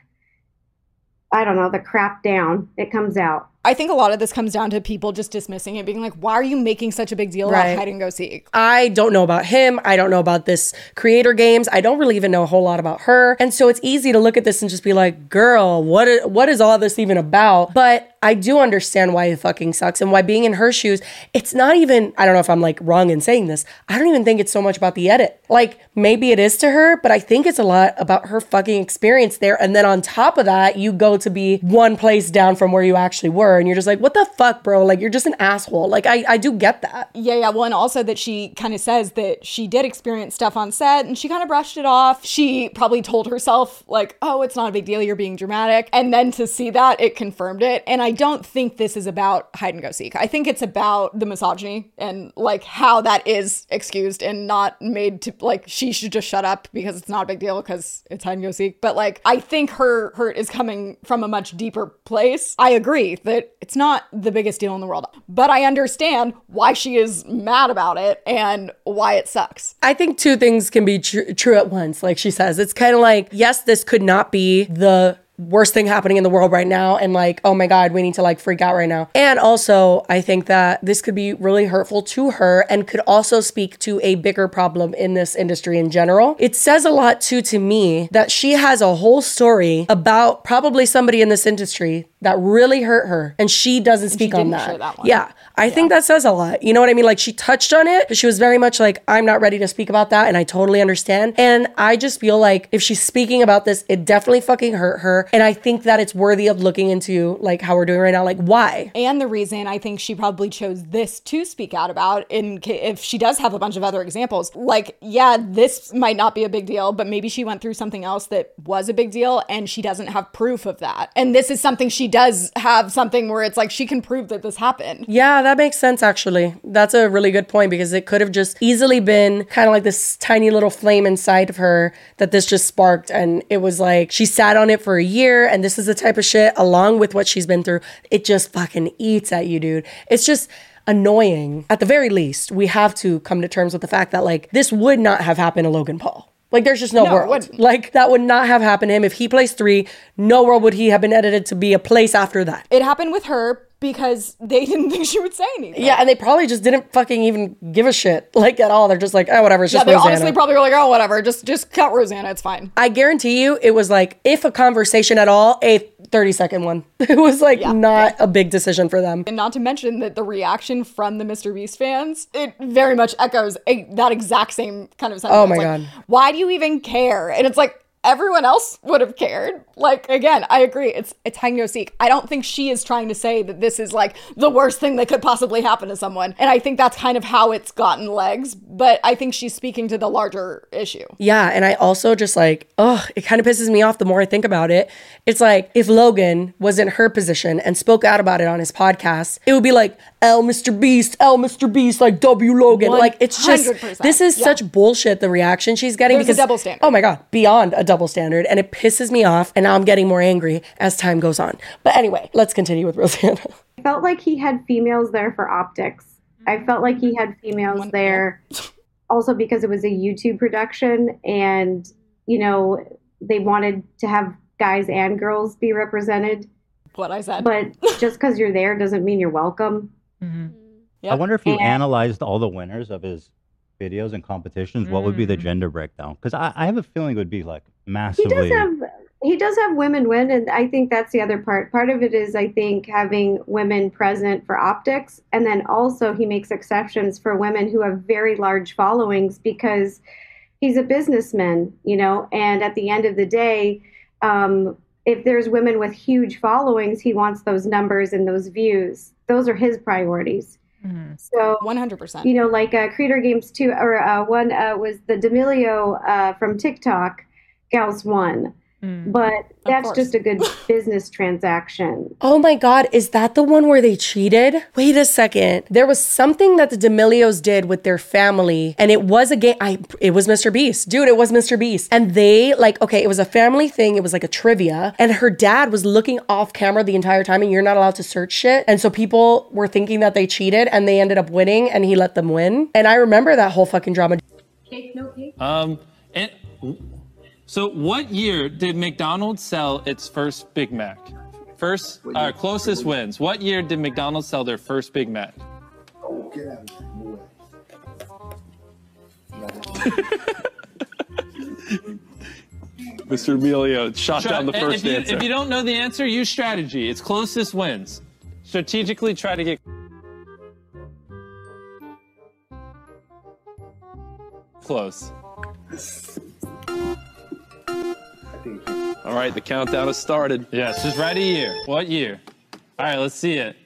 I don't know, the crap down. It comes out. I think a lot of this comes down to people just dismissing it, being like, why are you making such a big deal right. about hide and go seek? I don't know about him. I don't know about this creator games. I don't really even know a whole lot about her. And so it's easy to look at this and just be like, girl, what is, what is all this even about? But I do understand why it fucking sucks and why being in her shoes, it's not even, I don't know if I'm like wrong in saying this. I don't even think it's so much about the edit. Like maybe it is to her, but I think it's a lot about her fucking experience there. And then on top of that, you go to be one place down from where you actually were. And you're just like, what the fuck, bro? Like you're just an asshole. Like I, I do get that. Yeah, yeah. Well, and also that she kind of says that she did experience stuff on set and she kind of brushed it off. She probably told herself, like, oh, it's not a big deal. You're being dramatic. And then to see that, it confirmed it. And I don't think this is about hide and go seek. I think it's about the misogyny and like how that is excused and not made to like she should just shut up because it's not a big deal because it's hide and go seek. But like I think her hurt is coming from a much deeper place. I agree that it's not the biggest deal in the world, but I understand why she is mad about it and why it sucks. I think two things can be tr- true at once. Like she says, it's kind of like yes, this could not be the worst thing happening in the world right now and like oh my god we need to like freak out right now. And also i think that this could be really hurtful to her and could also speak to a bigger problem in this industry in general. It says a lot too to me that she has a whole story about probably somebody in this industry that really hurt her and she doesn't speak she on that, that yeah i yeah. think that says a lot you know what i mean like she touched on it but she was very much like i'm not ready to speak about that and i totally understand and i just feel like if she's speaking about this it definitely fucking hurt her and I think that it's worthy of looking into like how we're doing right now. Like why? And the reason I think she probably chose this to speak out about in if she does have a bunch of other examples. Like, yeah, this might not be a big deal, but maybe she went through something else that was a big deal and she doesn't have proof of that. And this is something she does have something where it's like she can prove that this happened. Yeah, that makes sense actually. That's a really good point because it could have just easily been kind of like this tiny little flame inside of her that this just sparked and it was like she sat on it for a year and this is the type of shit along with what she's been through it just fucking eats at you dude it's just annoying at the very least we have to come to terms with the fact that like this would not have happened to logan paul like there's just no, no world. Like that would not have happened to him if he plays three. No world would he have been edited to be a place after that. It happened with her because they didn't think she would say anything. Yeah, and they probably just didn't fucking even give a shit like at all. They're just like, oh, whatever. It's just yeah, they Rosanna. honestly probably were like, oh, whatever. Just just cut Rosanna. It's fine. I guarantee you, it was like if a conversation at all, a thirty second one. It was like yeah. not a big decision for them. And not to mention that the reaction from the Mr. Beast fans, it very much echoes a, that exact same kind of sentiment. Oh my like, god. Why do you even care? And it's like everyone else would have cared. Like again, I agree. It's it's hang no seek. I don't think she is trying to say that this is like the worst thing that could possibly happen to someone. And I think that's kind of how it's gotten legs, but I think she's speaking to the larger issue. Yeah, and I also just like, oh, it kind of pisses me off the more I think about it. It's like if Logan was in her position and spoke out about it on his podcast, it would be like, L Mr. Beast, L Mr. Beast, like W Logan. 100%. Like it's just this is yeah. such bullshit the reaction she's getting There's because double standard. Oh my god, beyond a double standard and it pisses me off and now I'm getting more angry as time goes on. But anyway, let's continue with Rosanna. I felt like he had females there for optics. I felt like he had females there also because it was a YouTube production and you know they wanted to have guys and girls be represented. What I said. But just because you're there doesn't mean you're welcome. Mm-hmm. Yep. I wonder if you and, analyzed all the winners of his videos and competitions, what would be the mm. gender breakdown? Because I, I, have a feeling it would be like massively. He does have he does have women win, and I think that's the other part. Part of it is I think having women present for optics, and then also he makes exceptions for women who have very large followings because he's a businessman, you know. And at the end of the day, um, if there's women with huge followings, he wants those numbers and those views. Those are his priorities. Mm-hmm. So 100%. You know, like uh, Creator Games 2, or uh, one uh, was the D'Amelio uh, from TikTok, Gals 1. Mm. But that's just a good business transaction. Oh my God, is that the one where they cheated? Wait a second. There was something that the D'Amelios did with their family, and it was a game. I it was Mr. Beast, dude. It was Mr. Beast, and they like okay, it was a family thing. It was like a trivia, and her dad was looking off camera the entire time, and you're not allowed to search shit, and so people were thinking that they cheated, and they ended up winning, and he let them win. And I remember that whole fucking drama. Cake, no cake. Um, and so, what year did McDonald's sell its first Big Mac? First, uh, closest wins. What year did McDonald's sell their first Big Mac? Oh, get out Mr. Emilio shot Try, down the first if you, answer. If you don't know the answer, use strategy. It's closest wins. Strategically try to get. Close. All right, the countdown has started. Yes, just write a year. What year? All right, let's see it.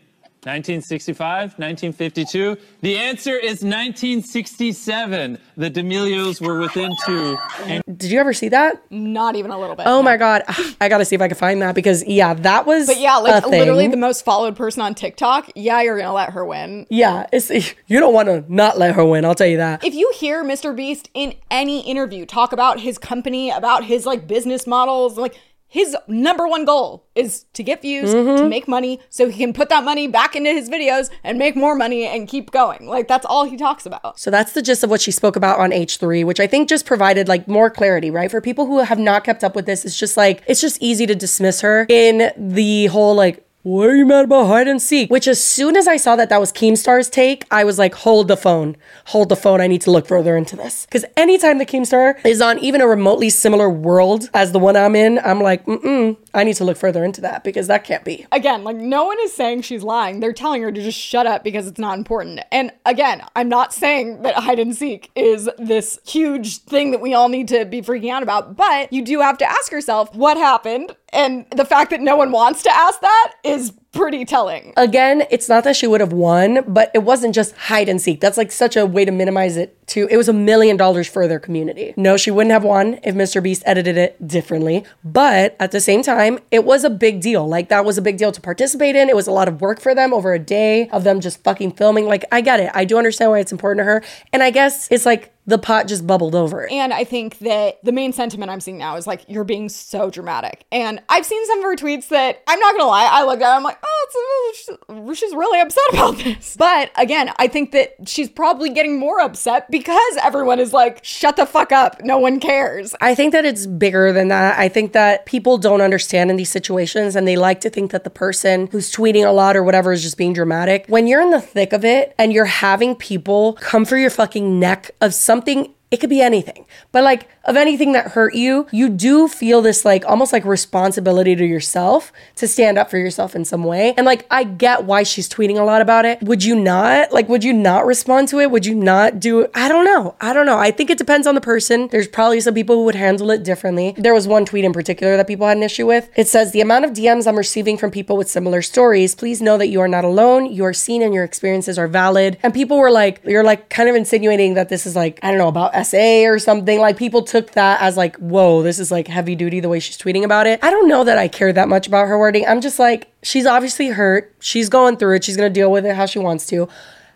1965, 1952. The answer is 1967. The D'Amelios were within two. And- Did you ever see that? Not even a little bit. Oh no. my god, I gotta see if I can find that because yeah, that was. But yeah, like literally the most followed person on TikTok. Yeah, you're gonna let her win. Yeah, it's you don't want to not let her win. I'll tell you that. If you hear Mr. Beast in any interview talk about his company, about his like business models, like his number one goal is to get views, mm-hmm. to make money, so he can put that money back into his videos and make more money and keep going. Like that's all he talks about. So that's the gist of what she spoke about on H3, which I think just provided like more clarity, right? For people who have not kept up with this, it's just like it's just easy to dismiss her in the whole like why are you mad about hide and seek? Which, as soon as I saw that that was Keemstar's take, I was like, hold the phone, hold the phone. I need to look further into this. Because anytime the Keemstar is on even a remotely similar world as the one I'm in, I'm like, mm mm I need to look further into that because that can't be. Again, like no one is saying she's lying. They're telling her to just shut up because it's not important. And again, I'm not saying that hide and seek is this huge thing that we all need to be freaking out about, but you do have to ask yourself what happened and the fact that no one wants to ask that is pretty telling. Again, it's not that she would have won, but it wasn't just hide and seek. That's like such a way to minimize it too. it was a million dollars for their community. No, she wouldn't have won if Mr. Beast edited it differently, but at the same time, it was a big deal. Like that was a big deal to participate in. It was a lot of work for them over a day of them just fucking filming. Like I get it. I do understand why it's important to her. And I guess it's like the pot just bubbled over. And I think that the main sentiment I'm seeing now is like, you're being so dramatic. And I've seen some of her tweets that I'm not gonna lie, I look at, I'm like, oh, she's really upset about this. But again, I think that she's probably getting more upset because everyone is like, shut the fuck up. No one cares. I think that it's bigger than that. I think that people don't understand in these situations and they like to think that the person who's tweeting a lot or whatever is just being dramatic. When you're in the thick of it and you're having people come for your fucking neck of something it could be anything but like of anything that hurt you you do feel this like almost like responsibility to yourself to stand up for yourself in some way. And like i get why she's tweeting a lot about it. Would you not? Like would you not respond to it? Would you not do i don't know. I don't know. I think it depends on the person. There's probably some people who would handle it differently. There was one tweet in particular that people had an issue with. It says the amount of dms i'm receiving from people with similar stories please know that you are not alone. You are seen and your experiences are valid. And people were like you're like kind of insinuating that this is like i don't know about SA or something. Like people took that as like, whoa, this is like heavy duty the way she's tweeting about it. I don't know that I care that much about her wording. I'm just like, she's obviously hurt. She's going through it. She's going to deal with it how she wants to.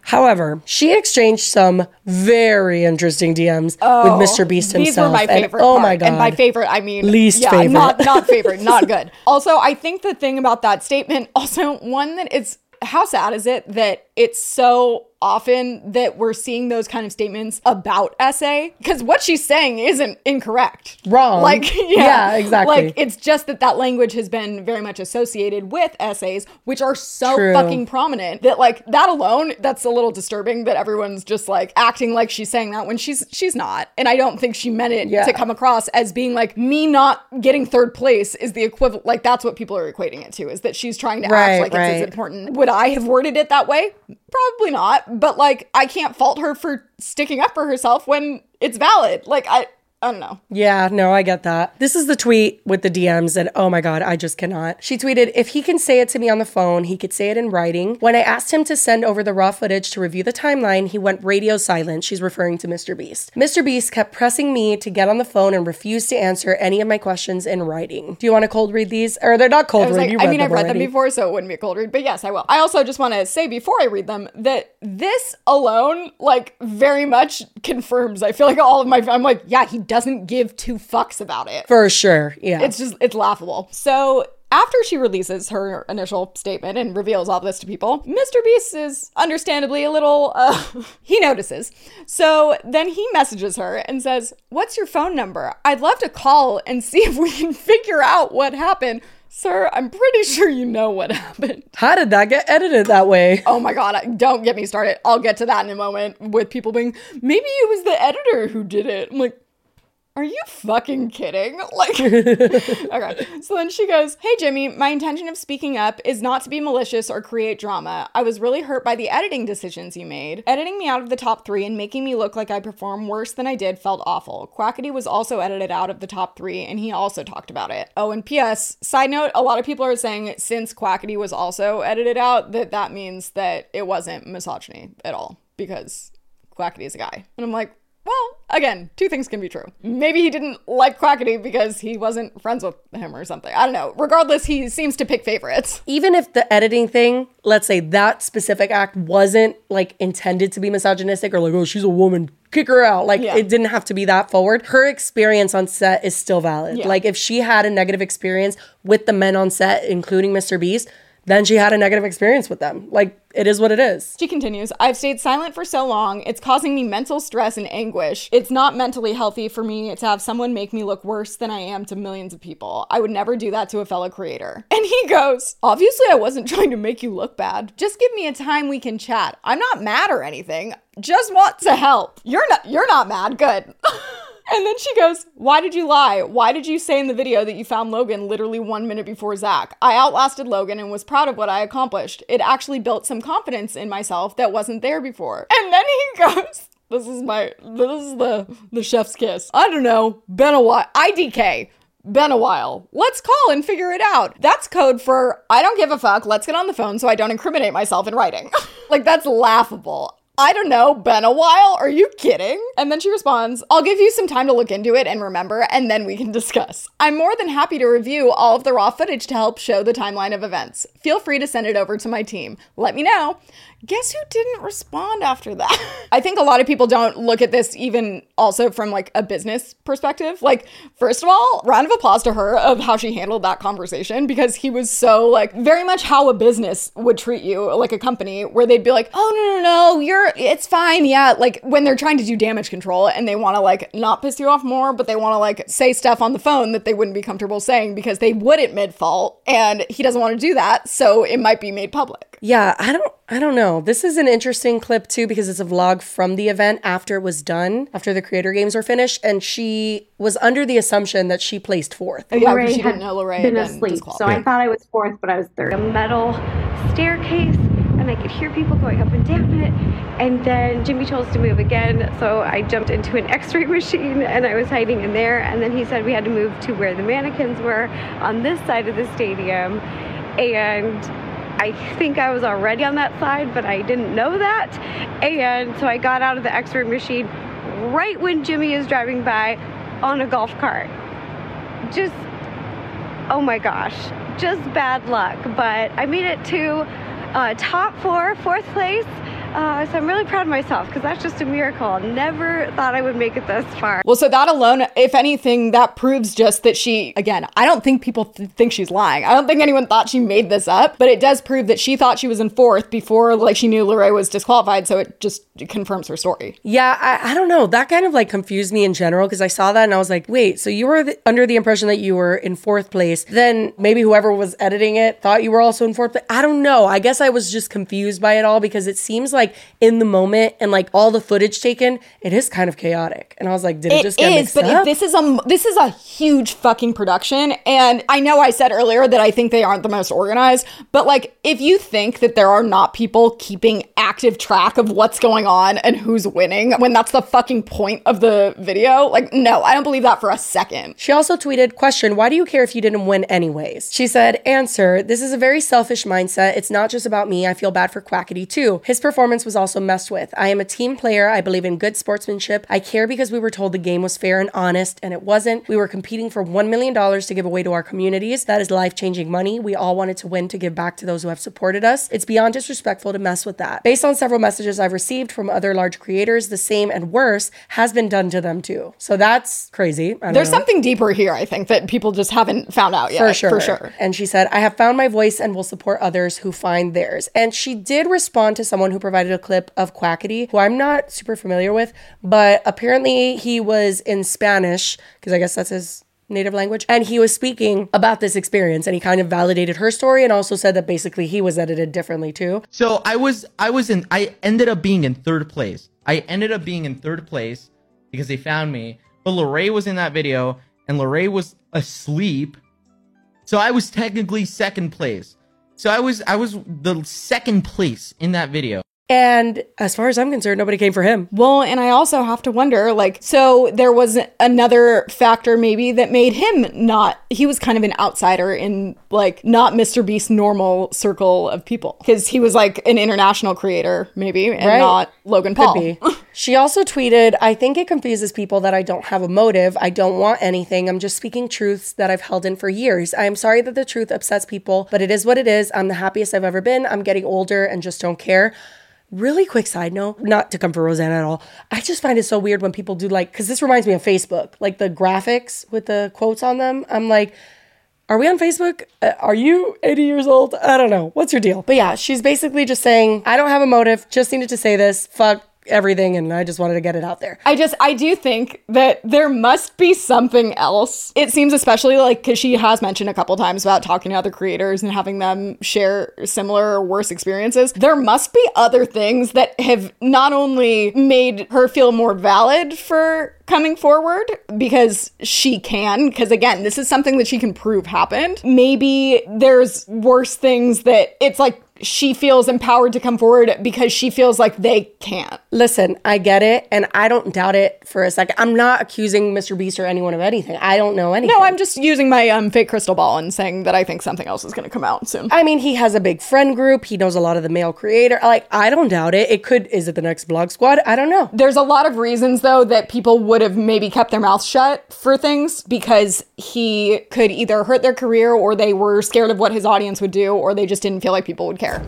However, she exchanged some very interesting DMs oh, with Mr. Beast himself. These were my favorite. And, oh my god! And by favorite, I mean least yeah, favorite. Not not favorite. not good. Also, I think the thing about that statement, also one that it's how sad is it that it's so often that we're seeing those kind of statements about essay because what she's saying isn't incorrect. Wrong. Like, yeah, yeah, exactly. Like, it's just that that language has been very much associated with essays, which are so True. fucking prominent that, like, that alone, that's a little disturbing that everyone's just like acting like she's saying that when she's she's not. And I don't think she meant it yeah. to come across as being like me not getting third place is the equivalent. Like, that's what people are equating it to is that she's trying to right, act like right. it's as important. Would I have worded it that way? Probably not. But like, I can't fault her for sticking up for herself when it's valid. Like, I, Oh, I don't know. Yeah, no, I get that. This is the tweet with the DMs, and oh my God, I just cannot. She tweeted, If he can say it to me on the phone, he could say it in writing. When I asked him to send over the raw footage to review the timeline, he went radio silent. She's referring to Mr. Beast. Mr. Beast kept pressing me to get on the phone and refused to answer any of my questions in writing. Do you want to cold read these? Or they're not cold I read. like, I mean, I've read already. them before, so it wouldn't be a cold read, but yes, I will. I also just want to say before I read them that this alone, like, very much confirms. I feel like all of my, I'm like, yeah, he doesn't give two fucks about it. For sure. Yeah. It's just, it's laughable. So after she releases her initial statement and reveals all this to people, Mr. Beast is understandably a little, uh, he notices. So then he messages her and says, What's your phone number? I'd love to call and see if we can figure out what happened. Sir, I'm pretty sure you know what happened. How did that get edited that way? Oh my god, don't get me started. I'll get to that in a moment with people being, maybe it was the editor who did it. I'm like, are you fucking kidding? Like, okay. So then she goes, Hey, Jimmy, my intention of speaking up is not to be malicious or create drama. I was really hurt by the editing decisions you made. Editing me out of the top three and making me look like I performed worse than I did felt awful. Quackity was also edited out of the top three, and he also talked about it. Oh, and P.S. Side note, a lot of people are saying since Quackity was also edited out, that that means that it wasn't misogyny at all because Quackity is a guy. And I'm like, well, again, two things can be true. Maybe he didn't like Quackity because he wasn't friends with him or something. I don't know. Regardless, he seems to pick favorites. even if the editing thing, let's say that specific act wasn't like intended to be misogynistic or like, oh, she's a woman, kick her out. Like Yeah. it didn't have to be that forward. Her experience on set is still valid. Yeah. Like if she had a negative experience with the men on set, including Mr. Beast, then she had a negative experience with them. Like it is what it is. She continues, I've stayed silent for so long, it's causing me mental stress and anguish. It's not mentally healthy for me to have someone make me look worse than I am to millions of people. I would never do that to a fellow creator. And he goes, Obviously, I wasn't trying to make you look bad. Just give me a time we can chat. I'm not mad or anything. Just want to help. You're not you're not mad. Good. And then she goes, Why did you lie? Why did you say in the video that you found Logan literally one minute before Zach? I outlasted Logan and was proud of what I accomplished. It actually built some confidence in myself that wasn't there before. And then he goes, This is my, this is the, the chef's kiss. I don't know, been a while. IDK. Been a while. Let's call and figure it out. That's code for I don't give a fuck. Let's get on the phone so I don't incriminate myself in writing. like, that's laughable. I don't know, been a while? Are you kidding? And then she responds, I'll give you some time to look into it and remember, and then we can discuss. I'm more than happy to review all of the raw footage to help show the timeline of events. Feel free to send it over to my team. Let me know. Guess who didn't respond after that? I think a lot of people don't look at this even also from like a business perspective. Like, first of all, round of applause to her of how she handled that conversation because he was so like very much how a business would treat you, like a company, where they'd be like, oh, no, no, no, you're, it's fine. Yeah. Like when they're trying to do damage control and they want to like not piss you off more, but they want to like say stuff on the phone that they wouldn't be comfortable saying because they would admit fault. And he doesn't want to do that. So it might be made public. Yeah, I don't I don't know. This is an interesting clip too because it's a vlog from the event after it was done, after the creator games were finished, and she was under the assumption that she placed fourth. Yeah, because Lorray she had didn't know Lorray been had been asleep, so disqualified. I thought I was fourth, but I was third. a metal staircase and I could hear people going up and down it. And then Jimmy told us to move again, so I jumped into an x ray machine and I was hiding in there. And then he said we had to move to where the mannequins were on this side of the stadium. And I think I was already on that side, but I didn't know that. And so I got out of the x ray machine right when Jimmy is driving by on a golf cart. Just oh my gosh, just bad luck. But I made it to uh, top four, fourth place. Uh, so I'm really proud of myself because that's just a miracle. Never thought I would make it this far. Well, so that alone, if anything, that proves just that she, again, I don't think people th- think she's lying. I don't think anyone thought she made this up, but it does prove that she thought she was in fourth before, like, she knew Lorray was disqualified. So it just confirms her story. Yeah, I, I don't know. That kind of like confused me in general because I saw that and I was like, wait, so you were the, under the impression that you were in fourth place. Then maybe whoever was editing it thought you were also in fourth place. I don't know. I guess I was just confused by it all because it seems like like in the moment and like all the footage taken, it is kind of chaotic. And I was like, did it, It just get is, mixed but up? if this is a this is a huge fucking production, and I know I said earlier that I think they aren't the most organized, but like if you think that there are not people keeping active track of what's going on and who's winning when that's the fucking point of the video, like no, I don't believe that for a second. She also tweeted, Question, why do you care if you didn't win anyways? She said, Answer, this is a very selfish mindset. It's not just about me. I feel bad for Quackity too. His performance was also messed with. I am a team player. I believe in good sportsmanship. I care because we were told the game was fair and honest, and it wasn't. We were competing for $1 million to give away to our communities. That is life changing money. We all wanted to win to give back to those who have supported us. It's beyond disrespectful to mess with that. Based on several messages I've received from other large creators, the same and worse has been done to them too. So that's crazy. I don't There's know. something deeper here, I think, that people just haven't found out yet. For sure. For sure. And she said, I have found my voice and will support others who find theirs. And she did respond to someone who provided a clip of Quackity, who I'm not super familiar with, but apparently he was in Spanish, because I guess that's his native language. And he was speaking about this experience and he kind of validated her story and also said that basically he was edited differently too. So I was I was in I ended up being in third place. I ended up being in third place because they found me. But Lorray was in that video and Lorray was asleep. So I was technically second place. So I was I was the second place in that video. And as far as I'm concerned, nobody came for him. Well, and I also have to wonder like, so there was another factor maybe that made him not, he was kind of an outsider in like not Mr. Beast's normal circle of people because he was like an international creator, maybe, and Right. not Logan Paul. Could be. she also tweeted, I think it confuses people that I don't have a motive. I don't want anything. I'm just speaking truths that I've held in for years. I am sorry that the truth upsets people, but it is what it is. I'm the happiest I've ever been. I'm getting older and just don't care. Really quick side note, not to come for Rosanna at all. I just find it so weird when people do like, because this reminds me of Facebook, like the graphics with the quotes on them. I'm like, are we on Facebook? Uh, are you 80 years old? I don't know. What's your deal? But yeah, she's basically just saying, I don't have a motive, just needed to say this. Fuck everything. And I just wanted to get it out there. I just, I do think that there must be something else. It seems especially like because she has mentioned a couple times about talking to other creators and having them share similar or worse experiences. There must be other things that have not only made her feel more valid for coming forward because she can because again this is something that she can prove happened maybe there's worse things that it's like she feels empowered to come forward because she feels like they can't Listen, I get it. And I don't doubt it for a second. I'm not accusing Mr. Beast or anyone of anything. I don't know anything. No, I'm just using my um, fake crystal ball and saying that I think something else is going to come out soon. I mean, he has a big friend group. He knows a lot of the male creator. Like, I don't doubt it. It could, is it the next vlog squad? I don't know. There's a lot of reasons, though, that people would have maybe kept their mouth shut for things because he could either hurt their career or they were scared of what his audience would do or they just didn't feel like people would care.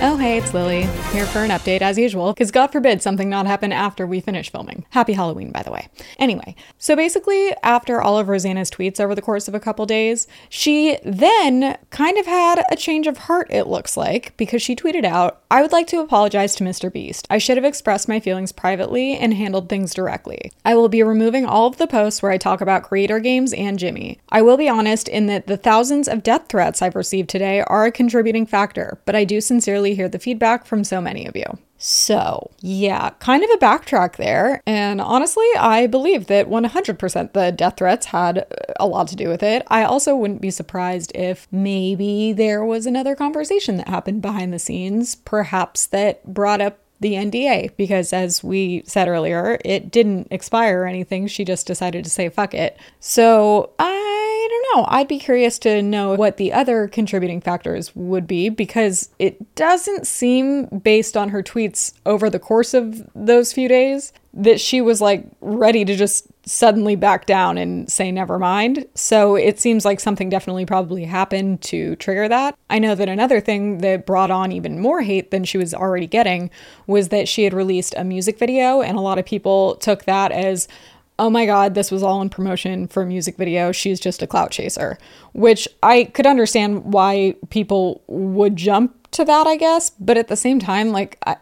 Oh, hey, it's Lily, here for an update as usual, because God forbid something not happen after we finish filming. Happy Halloween, by the way. Anyway, so basically, after all of Rosanna's tweets over the course of a couple days, she then kind of had a change of heart, it looks like, because she tweeted out, I would like to apologize to Mr. Beast. I should have expressed my feelings privately and handled things directly. I will be removing all of the posts where I talk about creator games and Jimmy. I will be honest in that the thousands of death threats I've received today are a contributing factor, but I do sincerely hear the feedback from so many of you. So, yeah, kind of a backtrack there. And honestly, I believe that 100% the death threats had a lot to do with it. I also wouldn't be surprised if maybe there was another conversation that happened behind the scenes, perhaps that brought up the NDA because, as we said earlier, it didn't expire or anything. She just decided to say fuck it. So I don't know. I'd be curious to know what the other contributing factors would be because it doesn't seem, based on her tweets over the course of those few days, that she was like ready to just suddenly back down and say never mind. So it seems like something definitely probably happened to trigger that. I know that another thing that brought on even more hate than she was already getting was that she had released a music video, and a lot of people took that as oh my god, this was all in promotion for a music video. She's just a clout chaser, which I could understand why people would jump to that, I guess. But at the same time, like, I,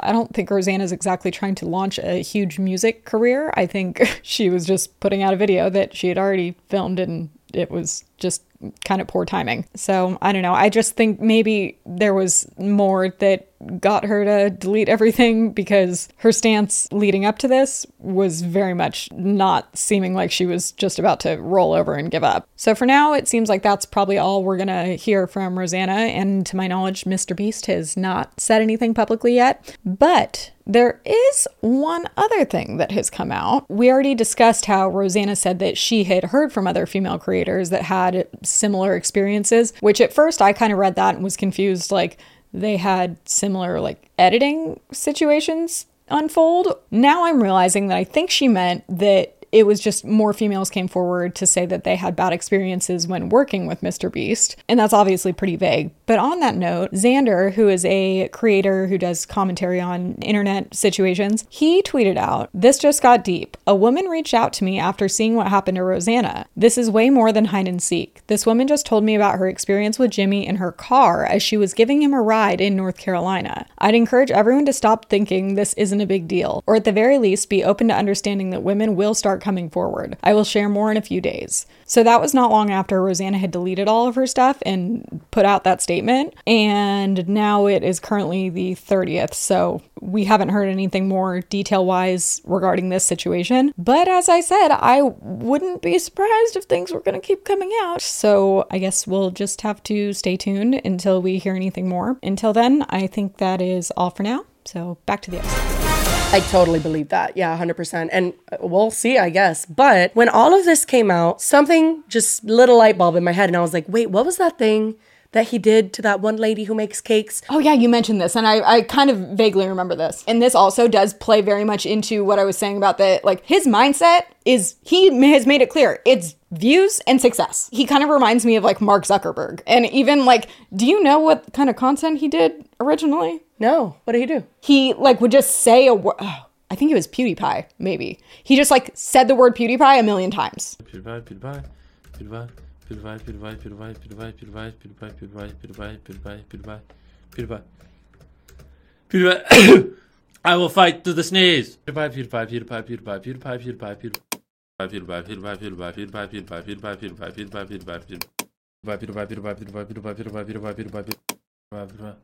I don't think Rosanna's exactly trying to launch a huge music career. I think she was just putting out a video that she had already filmed and it was just kind of poor timing. So I don't know. I just think maybe there was more that got her to delete everything because her stance leading up to this was very much not seeming like she was just about to roll over and give up. So for now, it seems like that's probably all we're gonna hear from Rosanna. And to my knowledge, Mr. Beast has not said anything publicly yet. But there is one other thing that has come out. We already discussed how Rosanna said that she had heard from other female creators that had similar experiences, which at first I kind of read that and was confused like, they had similar like editing situations unfold. Now I'm realizing that I think she meant that it was just more females came forward to say that they had bad experiences when working with Mr. Beast. And that's obviously pretty vague. But on that note, Xander, who is a creator who does commentary on internet situations, he tweeted out, This just got deep. A woman reached out to me after seeing what happened to Rosanna. This is way more than hide and seek. This woman just told me about her experience with Jimmy in her car as she was giving him a ride in North Carolina. I'd encourage everyone to stop thinking this isn't a big deal, or at the very least, be open to understanding that women will start coming forward. I will share more in a few days. So that was not long after Rosanna had deleted all of her stuff and put out that statement. And now it is currently the 30th. So we haven't heard anything more detail wise regarding this situation. But as I said, I wouldn't be surprised if things were going to keep coming out. So I guess we'll just have to stay tuned until we hear anything more. Until then, I think that is all for now. So back to the episode. I totally believe that. Yeah, 100%. And uh, we'll see, I guess. But when all of this came out, something just little light bulb in my head. And I was like, wait, what was that thing? that he did to that one lady who makes cakes. Oh yeah, you mentioned this, and I, I kind of vaguely remember this. And this also does play very much into what I was saying about the like his mindset is he has made it clear it's views and success. He kind of reminds me of like Mark Zuckerberg, and even like, do you know what kind of content he did originally? No, what did he do? He like would just say a word. Oh, I think it was PewDiePie, maybe. He just like said the word PewDiePie a million times. PewDiePie, PewDiePie, PewDiePie. PewDiePie, PewDiePie, PewDiePie, PewDiePie, PewDiePie, PewDiePie, PewDiePie, PewDiePie, PewDiePie, PewDiePie, PewDiePie, PewDiePie. I will fight to the sneeze. PewDiePie, PewDiePie, PewDiePie, PewDiePie, PewDiePie, PewDiePie, PewDiePie.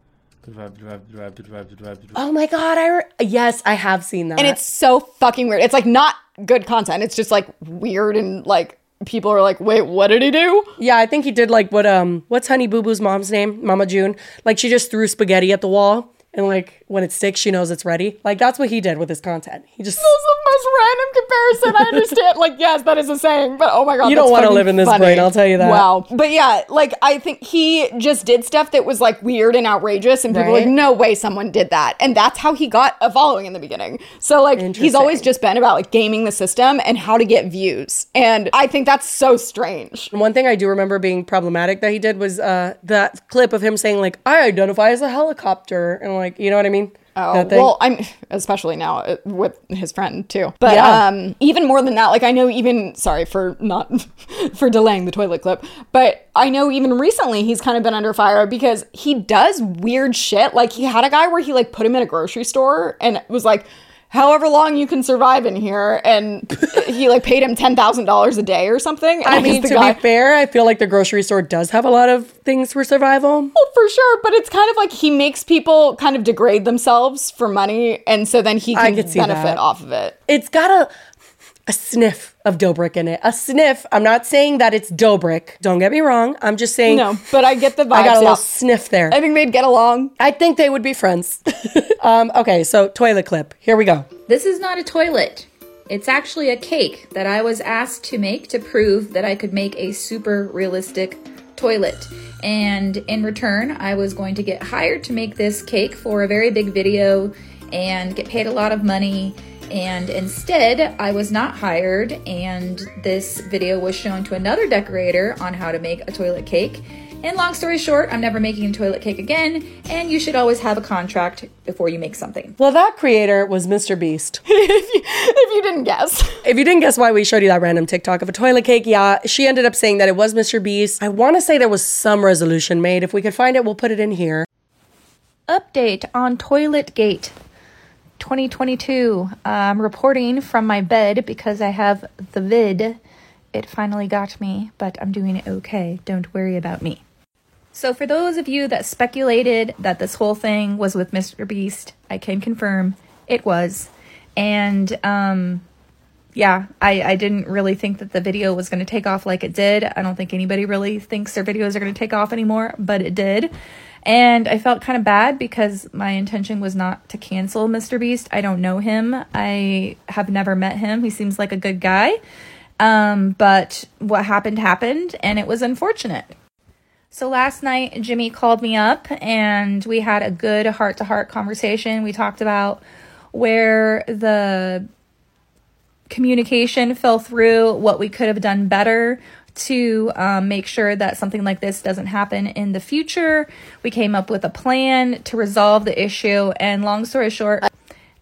Oh my god! I re- yes, I have seen that, and it's so fucking weird. It's like not good content. It's just like weird and like people are like, wait, what did he do? Yeah, I think he did like what um, what's Honey Boo Boo's mom's name? Mama June. Like she just threw spaghetti at the wall and like when it sticks, she knows it's ready. Like that's what he did with his content. He just That's the most random comparison. I understand. like, yes, that is a saying, but oh my god, You don't wanna live in this funny. brain, I'll tell you that. Wow. But yeah, like I think he just did stuff that was like weird and outrageous, and people were Right. like, no way someone did that. And that's how he got a following in the beginning. So like he's always just been about like gaming the system and how to get views. And I think that's so strange. One thing I do remember being problematic that he did was uh that clip of him saying like I identify as a helicopter and like you know what I mean? Oh, well, I'm especially now uh, with his friend too. But Yeah. um, even more than that, like I know even sorry for not for delaying the toilet clip, but I know even recently he's kind of been under fire because he does weird shit. Like he had a guy where he like put him in a grocery store and was like. However long you can survive in here, and he like paid him ten thousand dollars a day or something. And I mean, to guy- be fair, I feel like the grocery store does have a lot of things for survival. Well, for sure, but it's kind of like he makes people kind of degrade themselves for money, and so then he I can benefit off of it. It's got a a sniff of Dobrik in it. A sniff. I'm not saying that it's Dobrik. Don't get me wrong. I'm just saying No, but I get the vibes. I got a little sniff there. I think they'd get along. I think they would be friends. um, okay, so toilet clip. Here we go. This is not a toilet. It's actually a cake that I was asked to make to prove that I could make a super realistic toilet. And in return, I was going to get hired to make this cake for a very big video and get paid a lot of money. And instead, I was not hired, and this video was shown to another decorator on how to make a toilet cake. And long story short, I'm never making a toilet cake again, and you should always have a contract before you make something. Well, that creator was Mr. Beast. if, you, if you didn't guess. If you didn't guess why we showed you that random TikTok of a toilet cake, yeah, she ended up saying that it was Mr. Beast. I want to say there was some resolution made. If we could find it, we'll put it in here. Update on Toilet Gate 2022. I'm reporting from my bed because I have the vid It finally got me, but I'm doing it okay. Don't worry about me. So, for those of you that speculated that this whole thing was with Mr. Beast, I can confirm it was. And, um, yeah, I, I didn't really think that the video was going to take off like it did. I don't think anybody really thinks their videos are going to take off anymore, but it did. And I felt kind of bad because my intention was not to cancel Mr. Beast. I don't know him. I have never met him. He seems like a good guy. Um, but what happened happened, and it was unfortunate. So last night, Jimmy called me up and we had a good heart to heart conversation. We talked about where the communication fell through, what we could have done better to um, make sure that something like this doesn't happen in the future. We came up with a plan to resolve the issue, and long story short,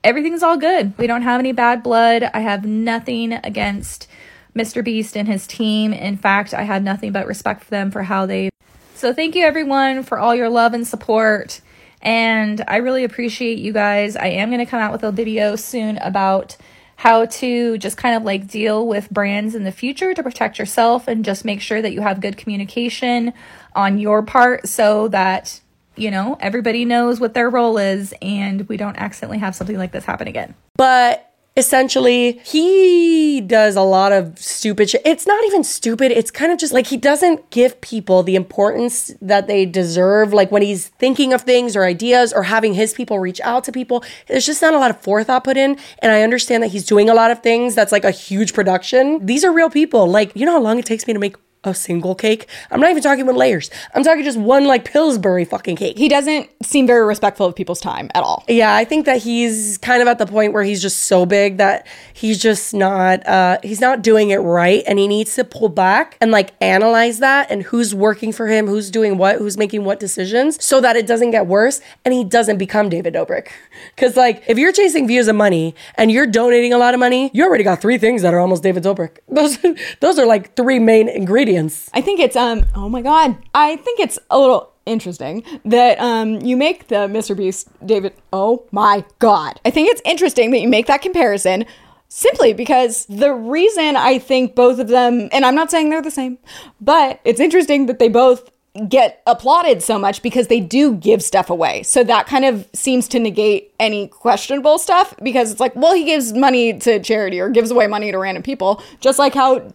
everything's all good. We don't have any bad blood. I have nothing against Mr. Beast and his team. In fact, I had nothing but respect for them for how they. So, thank you everyone for all your love and support. And I really appreciate you guys. I am going to come out with a video soon about how to just kind of like deal with brands in the future to protect yourself and just make sure that you have good communication on your part so that you know everybody knows what their role is and we don't accidentally have something like this happen again. But essentially he does a lot of stupid shit. It's not even stupid. It's kind of just like he doesn't give people the importance that they deserve. Like when he's thinking of things or ideas or having his people reach out to people, there's just not a lot of forethought put in. And I understand that he's doing a lot of things that's like a huge production. These are real people. Like, you know how long it takes me to make a single cake. I'm not even talking with layers. I'm talking just one like Pillsbury fucking cake. He doesn't seem very respectful of people's time at all. Yeah, I think that he's kind of at the point where he's just so big that he's just not uh he's not doing it right and he needs to pull back and like analyze that and who's working for him, who's doing what, who's making what decisions so that it doesn't get worse and he doesn't become David Dobrik. Cuz like if you're chasing views and money and you're donating a lot of money, you already got three things that are almost David Dobrik. Those those are like three main ingredients I think it's um oh my god. I think it's a little interesting that um you make the Mr. Beast David oh my god. I think it's interesting that you make that comparison simply because the reason I think both of them and I'm not saying they're the same, but it's interesting that they both get applauded so much because they do give stuff away. So that kind of seems to negate any questionable stuff because it's like, well, he gives money to charity or gives away money to random people, just like how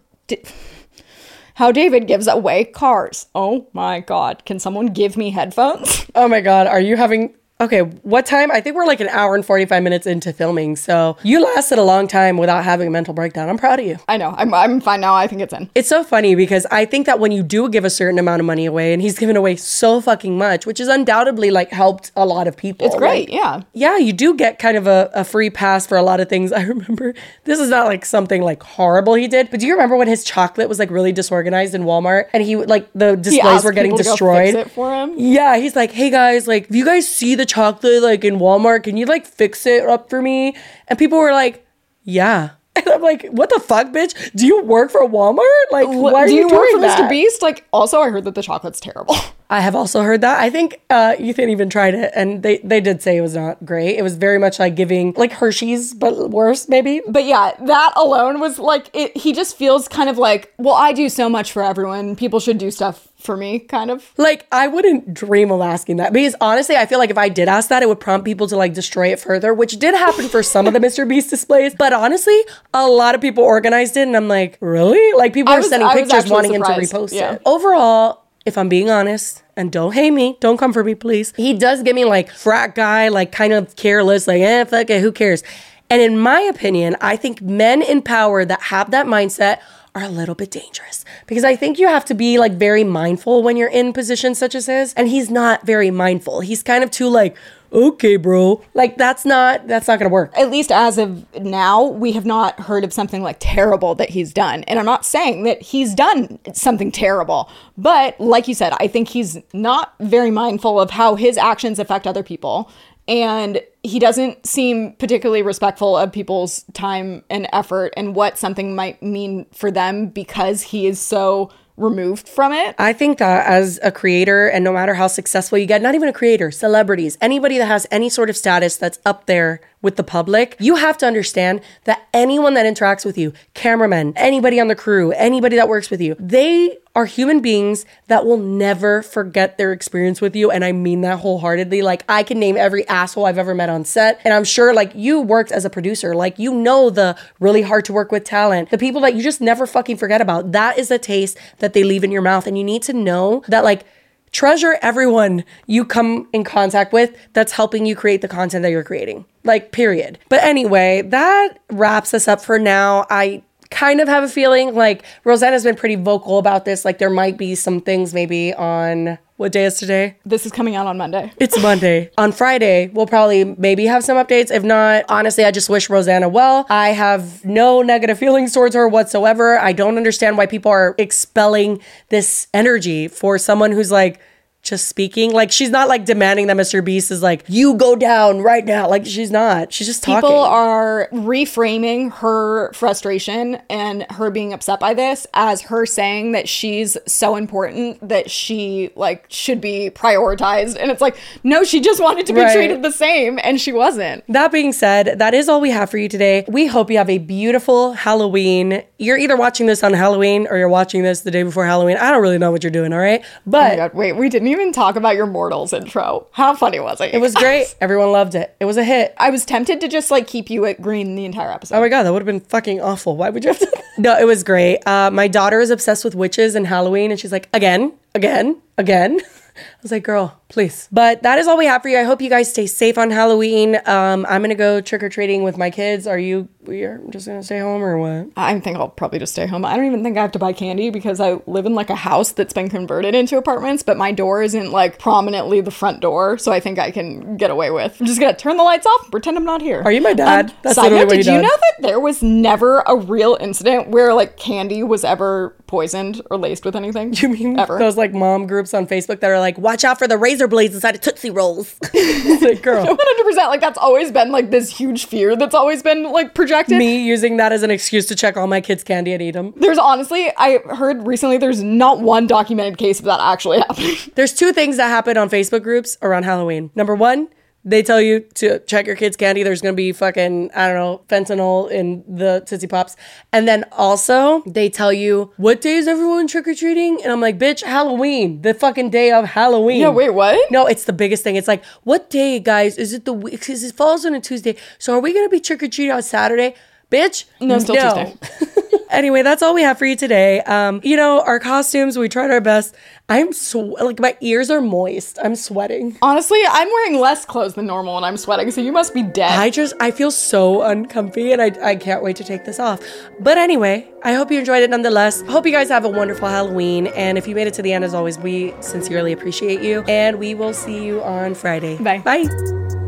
how David gives away cars. Oh my God. Can someone give me headphones? Oh my God. Are you having Okay, what time? I think we're like an hour and 45 minutes into filming. So you lasted a long time without having a mental breakdown. I'm proud of you. I know. I'm, I'm fine now. I think it's in. It's so funny because I think that when you do give a certain amount of money away, and he's given away so fucking much, which has undoubtedly like helped a lot of people. It's great. Like, yeah. Yeah, you do get kind of a, a free pass for a lot of things. I remember this is not like something like horrible he did, but do you remember when his chocolate was like really disorganized in Walmart and he like the displays were getting destroyed? for him. Yeah, he's like, hey guys, like, if you guys see the chocolate like in Walmart, can you like fix it up for me? And people were like, yeah. And I'm like, what the fuck, bitch? Do you work for Walmart? Like, why are Do you, you, work for that? Mr. Beast? Like, also, I heard that the chocolate's terrible. I have also heard that. I think uh, Ethan even tried it, and they they did say it was not great. It was very much like giving like Hershey's, but worse, maybe. But yeah, that alone was like it. He just feels kind of like, well, I do so much for everyone. People should do stuff for me, kind of. Like, I wouldn't dream of asking that because honestly, I feel like if I did ask that, it would prompt people to like destroy it further, which did happen for some of the Mr. Beast displays. But honestly, a lot of people organized it, and I'm like, really? Like, people I was- sending I pictures wanting him to repost Yeah. it. Overall, if I'm being honest, and don't hate me, don't come for me, please. He does give me like frat guy, like kind of careless, like, eh, fuck it, who cares? And in my opinion, I think men in power that have that mindset are a little bit dangerous because I think you have to be like very mindful when you're in positions such as his. And he's not very mindful. He's kind of too like, okay, bro. Like that's not that's not gonna work. At least as of now, we have not heard of something like terrible that he's done. And I'm not saying that he's done something terrible, but like you said, I think he's not very mindful of how his actions affect other people. And he doesn't seem particularly respectful of people's time and effort and what something might mean for them because he is so removed from it. I think that as a creator, and no matter how successful you get, not even a creator, celebrities, anybody that has any sort of status that's up there with the public, you have to understand that anyone that interacts with you, cameramen, anybody on the crew, anybody that works with you, they are human beings that will never forget their experience with you. And I mean that wholeheartedly. Like, I can name every asshole I've ever met on set. And I'm sure, like, you worked as a producer. Like, you know the really hard to work with talent, the people that you just never fucking forget about. That is the taste that they leave in your mouth. And you need to know that, like, treasure everyone you come in contact with that's helping you create the content that you're creating. Like, period. But anyway, that wraps us up for now. I kind of have a feeling like Rosanna's been pretty vocal about this. Like, there might be some things maybe on what day is today? This is coming out on Monday. It's Monday. on Friday, we'll probably maybe have some updates. If not, honestly, I just wish Rosanna well. I have no negative feelings towards her whatsoever. I don't understand why people are expelling this energy for someone who's like, just speaking. Like she's not like demanding that Mr. Beast is like, you go down right now. Like she's not. She's just talking. People are reframing her frustration and her being upset by this as her saying that she's so important that she like should be prioritized. And it's like, no, she just wanted to be Right. treated the same and she wasn't. That being said, that is all we have for you today. We hope you have a beautiful Halloween. You're either watching this on Halloween or you're watching this the day before Halloween. I don't really know what you're doing, all right? Oh But god, wait, we didn't even talk about your Mortals intro. How funny was it? it was great. Everyone loved it. It was a hit. I was tempted to just like keep you at green the entire episode. Oh my god, that would have been fucking awful. Why would you have to? no, it was great. Uh, my daughter is obsessed with witches and Halloween, and she's like, again, again, again. I was like, girl, please. But that is all we have for you. I hope you guys stay safe on Halloween. Um, I'm gonna go trick or treating with my kids. Are you? You're just gonna stay home or what? I think I'll probably just stay home. I don't even think I have to buy candy because I live in like a house that's been converted into apartments, but my door isn't like prominently the front door, so I think I can get away with. I'm just gonna turn the lights off, pretend I'm not here. Are you my dad? Um, That's side note, did you know that there was never a real incident where like candy was ever poisoned or laced with anything? You mean ever? those like mom groups on Facebook that are like, watch out for the razor blades inside of Tootsie Rolls? It's like, girl. 100% like that's always been like this huge fear that's always been like projected. Me using that as an excuse to check all my kids' candy and eat them. There's honestly, I heard recently there's not one documented case of that actually happening. There's two things that happen on Facebook groups around Halloween. Number one, they tell you to check your kids' candy. There's gonna be fucking, I don't know, fentanyl in the Tootsie Pops. And then also, they tell you, what day is everyone trick or treating? And I'm like, bitch, Halloween, the fucking day of Halloween. Yeah, wait, what? No, it's the biggest thing. It's like, what day, guys? Is it the week? Because it falls on a Tuesday. So are we gonna be trick or treating on Saturday? Bitch, No, still Tuesday. anyway, that's all we have for you today. Um, you know, our costumes, we tried our best. I'm sw- like my ears are moist. I'm sweating. Honestly, I'm wearing less clothes than normal and I'm sweating, so you must be dead. I just I feel so uncomfy and I, I can't wait to take this off. But anyway, I hope you enjoyed it nonetheless. Hope you guys have a wonderful Halloween. And if you made it to the end as always, we sincerely appreciate you. And we will see you on Friday. Bye. Bye.